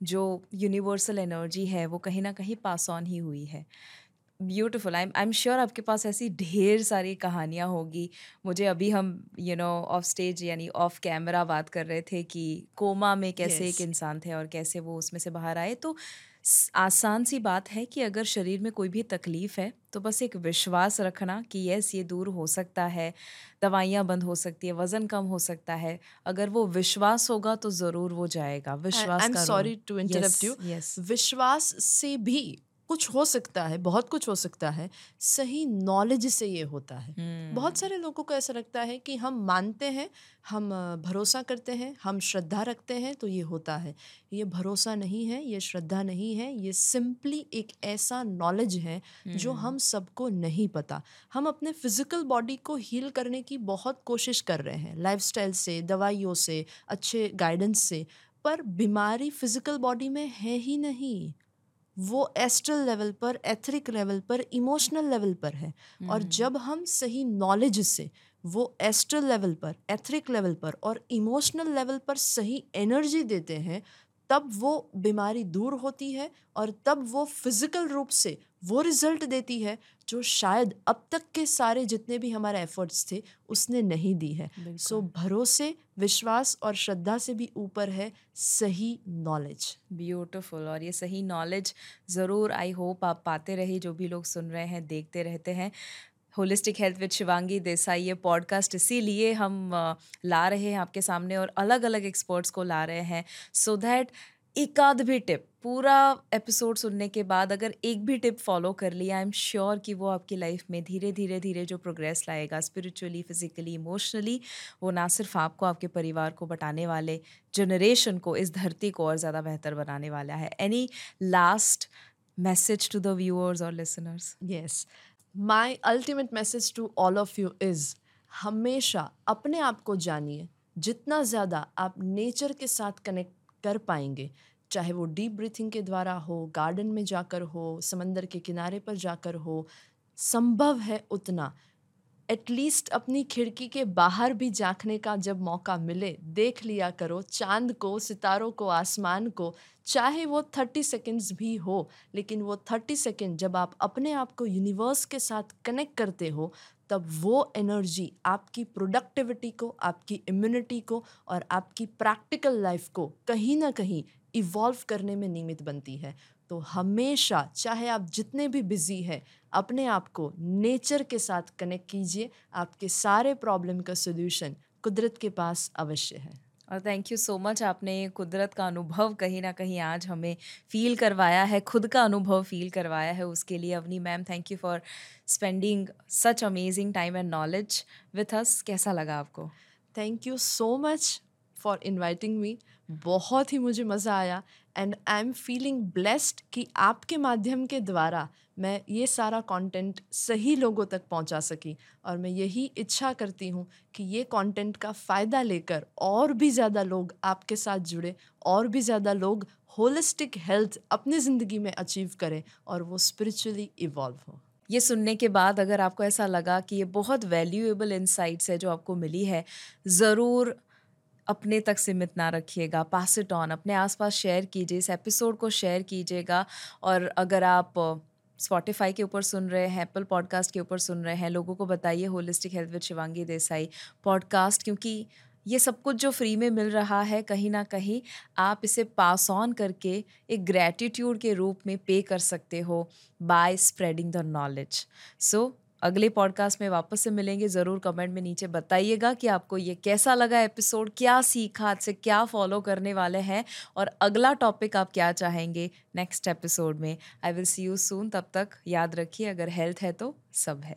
जो यूनिवर्सल एनर्जी है, वो कहीं ना कहीं पास ऑन ही हुई है। Beautiful I I am sure आपके पास ऐसी ढेर सारी कहानियाँ होगी। मुझे अभी हम यू नो ऑफ़ स्टेज यानी ऑफ़ कैमरा बात कर रहे थे कि कोमा में कैसे yes. एक इंसान थे और कैसे वो उसमें से बाहर आए। तो आसान सी बात है कि अगर शरीर में कोई भी तकलीफ़ है तो बस एक विश्वास रखना कि यस ये दूर हो सकता है दवाइयाँ बंद हो सकती है वज़न कम हो सकता है। अगर वो विश्वास होगा तो ज़रूर वो जाएगा। विश्वास सॉरी टू इंटरप्ट यू विश्वास से भी कुछ हो सकता है बहुत कुछ हो सकता है सही नॉलेज से ये होता है hmm. बहुत सारे लोगों को ऐसा लगता है कि हम मानते हैं हम भरोसा करते हैं हम श्रद्धा रखते हैं तो ये होता है ये भरोसा नहीं है ये श्रद्धा नहीं है ये सिंपली एक ऐसा नॉलेज है hmm. जो हम सबको नहीं पता हम अपने फ़िज़िकल बॉडी को हील करने की बहुत कोशिश कर रहे हैं लाइफस्टाइल से दवाइयों से अच्छे गाइडेंस से पर बीमारी फ़िज़िकल बॉडी में है ही नहीं वो एस्ट्रल लेवल पर एथरिक लेवल पर इमोशनल लेवल पर है। और हम्म। जब हम सही नॉलेज से वो एस्ट्रल लेवल पर एथरिक लेवल पर और इमोशनल लेवल पर सही एनर्जी देते हैं तब वो बीमारी दूर होती है और तब वो फ़िज़िकल रूप से वो रिज़ल्ट देती है जो शायद अब तक के सारे जितने भी हमारे एफर्ट्स थे उसने नहीं दी है। सो so, भरोसे विश्वास और श्रद्धा से भी ऊपर है सही नॉलेज ब्यूटिफुल और ये सही नॉलेज ज़रूर आई होप आप पाते रहे जो भी लोग सुन रहे हैं, देखते रहते हैं. Holistic health with Shivangi Desai ये पॉडकास्ट इसीलिए हम ला रहे हैं आपके सामने और अलग अलग एक्सपर्ट्स को ला रहे हैं. सो दैट एक आध भी टिप, पूरा एपिसोड सुनने के बाद अगर एक भी टिप फॉलो कर लिया आई एम श्योर कि वो आपकी लाइफ में धीरे धीरे धीरे जो प्रोग्रेस लाएगा, स्पिरिचुअली, फिजिकली, इमोशनली, वो ना सिर्फ़ आपको, आपके परिवार को बटाने वाले जनरेशन को, इस धरती को और ज़्यादा बेहतर बनाने वाला है। Any last message to the viewers और listeners yes my ultimate message to all of you is हमेशा अपने आप को जानिए। जितना ज़्यादा आप नेचर के साथ कनेक्ट कर पाएँगे। चाहे वो डीप ब्रीथिंग के द्वारा हो गार्डन में जाकर हो, समंदर के किनारे पर जाकर हो, संभव है उतना। एटलीस्ट अपनी खिड़की के बाहर भी झांकने का जब मौका मिले, देख लिया करो, चाँद को, सितारों को, आसमान को, चाहे वो थर्टी सेकेंड्स भी हो, लेकिन वो थर्टी सेकेंड जब आप अपने आप को यूनिवर्स के साथ कनेक्ट करते हो, तब वो एनर्जी आपकी प्रोडक्टिविटी को, आपकी इम्यूनिटी को और आपकी प्रैक्टिकल लाइफ को कहीं ना कहीं इवॉल्व करने में नियमित बनती है। तो हमेशा, चाहे आप जितने भी बिज़ी हैं अपने आप को नेचर के साथ कनेक्ट कीजिए। आपके सारे प्रॉब्लम का सोल्यूशन कुदरत के पास अवश्य है। और थैंक यू सो मच आपने कुदरत का अनुभव कहीं ना कहीं आज हमें फील करवाया है खुद का अनुभव फील करवाया है उसके लिए। Avni ma'am thank you for spending such amazing time and knowledge with us कैसा लगा आपको? Thank you so much for inviting me बहुत ही मुझे मज़ा आया। And I am feeling blessed कि आपके माध्यम के द्वारा मैं ये सारा कंटेंट सही लोगों तक पहुँचा सकी। और मैं यही इच्छा करती हूँ कि ये कंटेंट का फ़ायदा लेकर और भी ज़्यादा लोग आपके साथ जुड़े, और भी ज़्यादा लोग होलिस्टिक हेल्थ अपनी ज़िंदगी में अचीव करें और वो स्पिरिचुअली इवॉल्व हो। ये सुनने के बाद अगर आपको ऐसा लगा कि ये बहुत वैल्यूएबल इंसाइट्स है जो आपको मिली है, ज़रूर अपने तक सीमित ना रखिएगा। पास इट ऑन अपने आसपास शेयर कीजिए। इस एपिसोड को शेयर कीजिएगा। और अगर आप स्पॉटिफाई के ऊपर सुन रहे हैं एप्पल पॉडकास्ट के ऊपर सुन रहे हैं, लोगों को बताइए holistic health with Shivangi Desai podcast क्योंकि ये सब कुछ जो फ्री में मिल रहा है, कहीं ना कहीं आप इसे पास ऑन करके एक ग्रैटिट्यूड के रूप में पे कर सकते हो by spreading the knowledge so अगले पॉडकास्ट में वापस से मिलेंगे। ज़रूर कमेंट में नीचे बताइएगा कि आपको ये कैसा लगा एपिसोड क्या सीखा, आज से क्या फॉलो करने वाले हैं और अगला टॉपिक आप क्या चाहेंगे नेक्स्ट एपिसोड में। I will see you soon तब तक याद रखिए, अगर हेल्थ है तो सब है।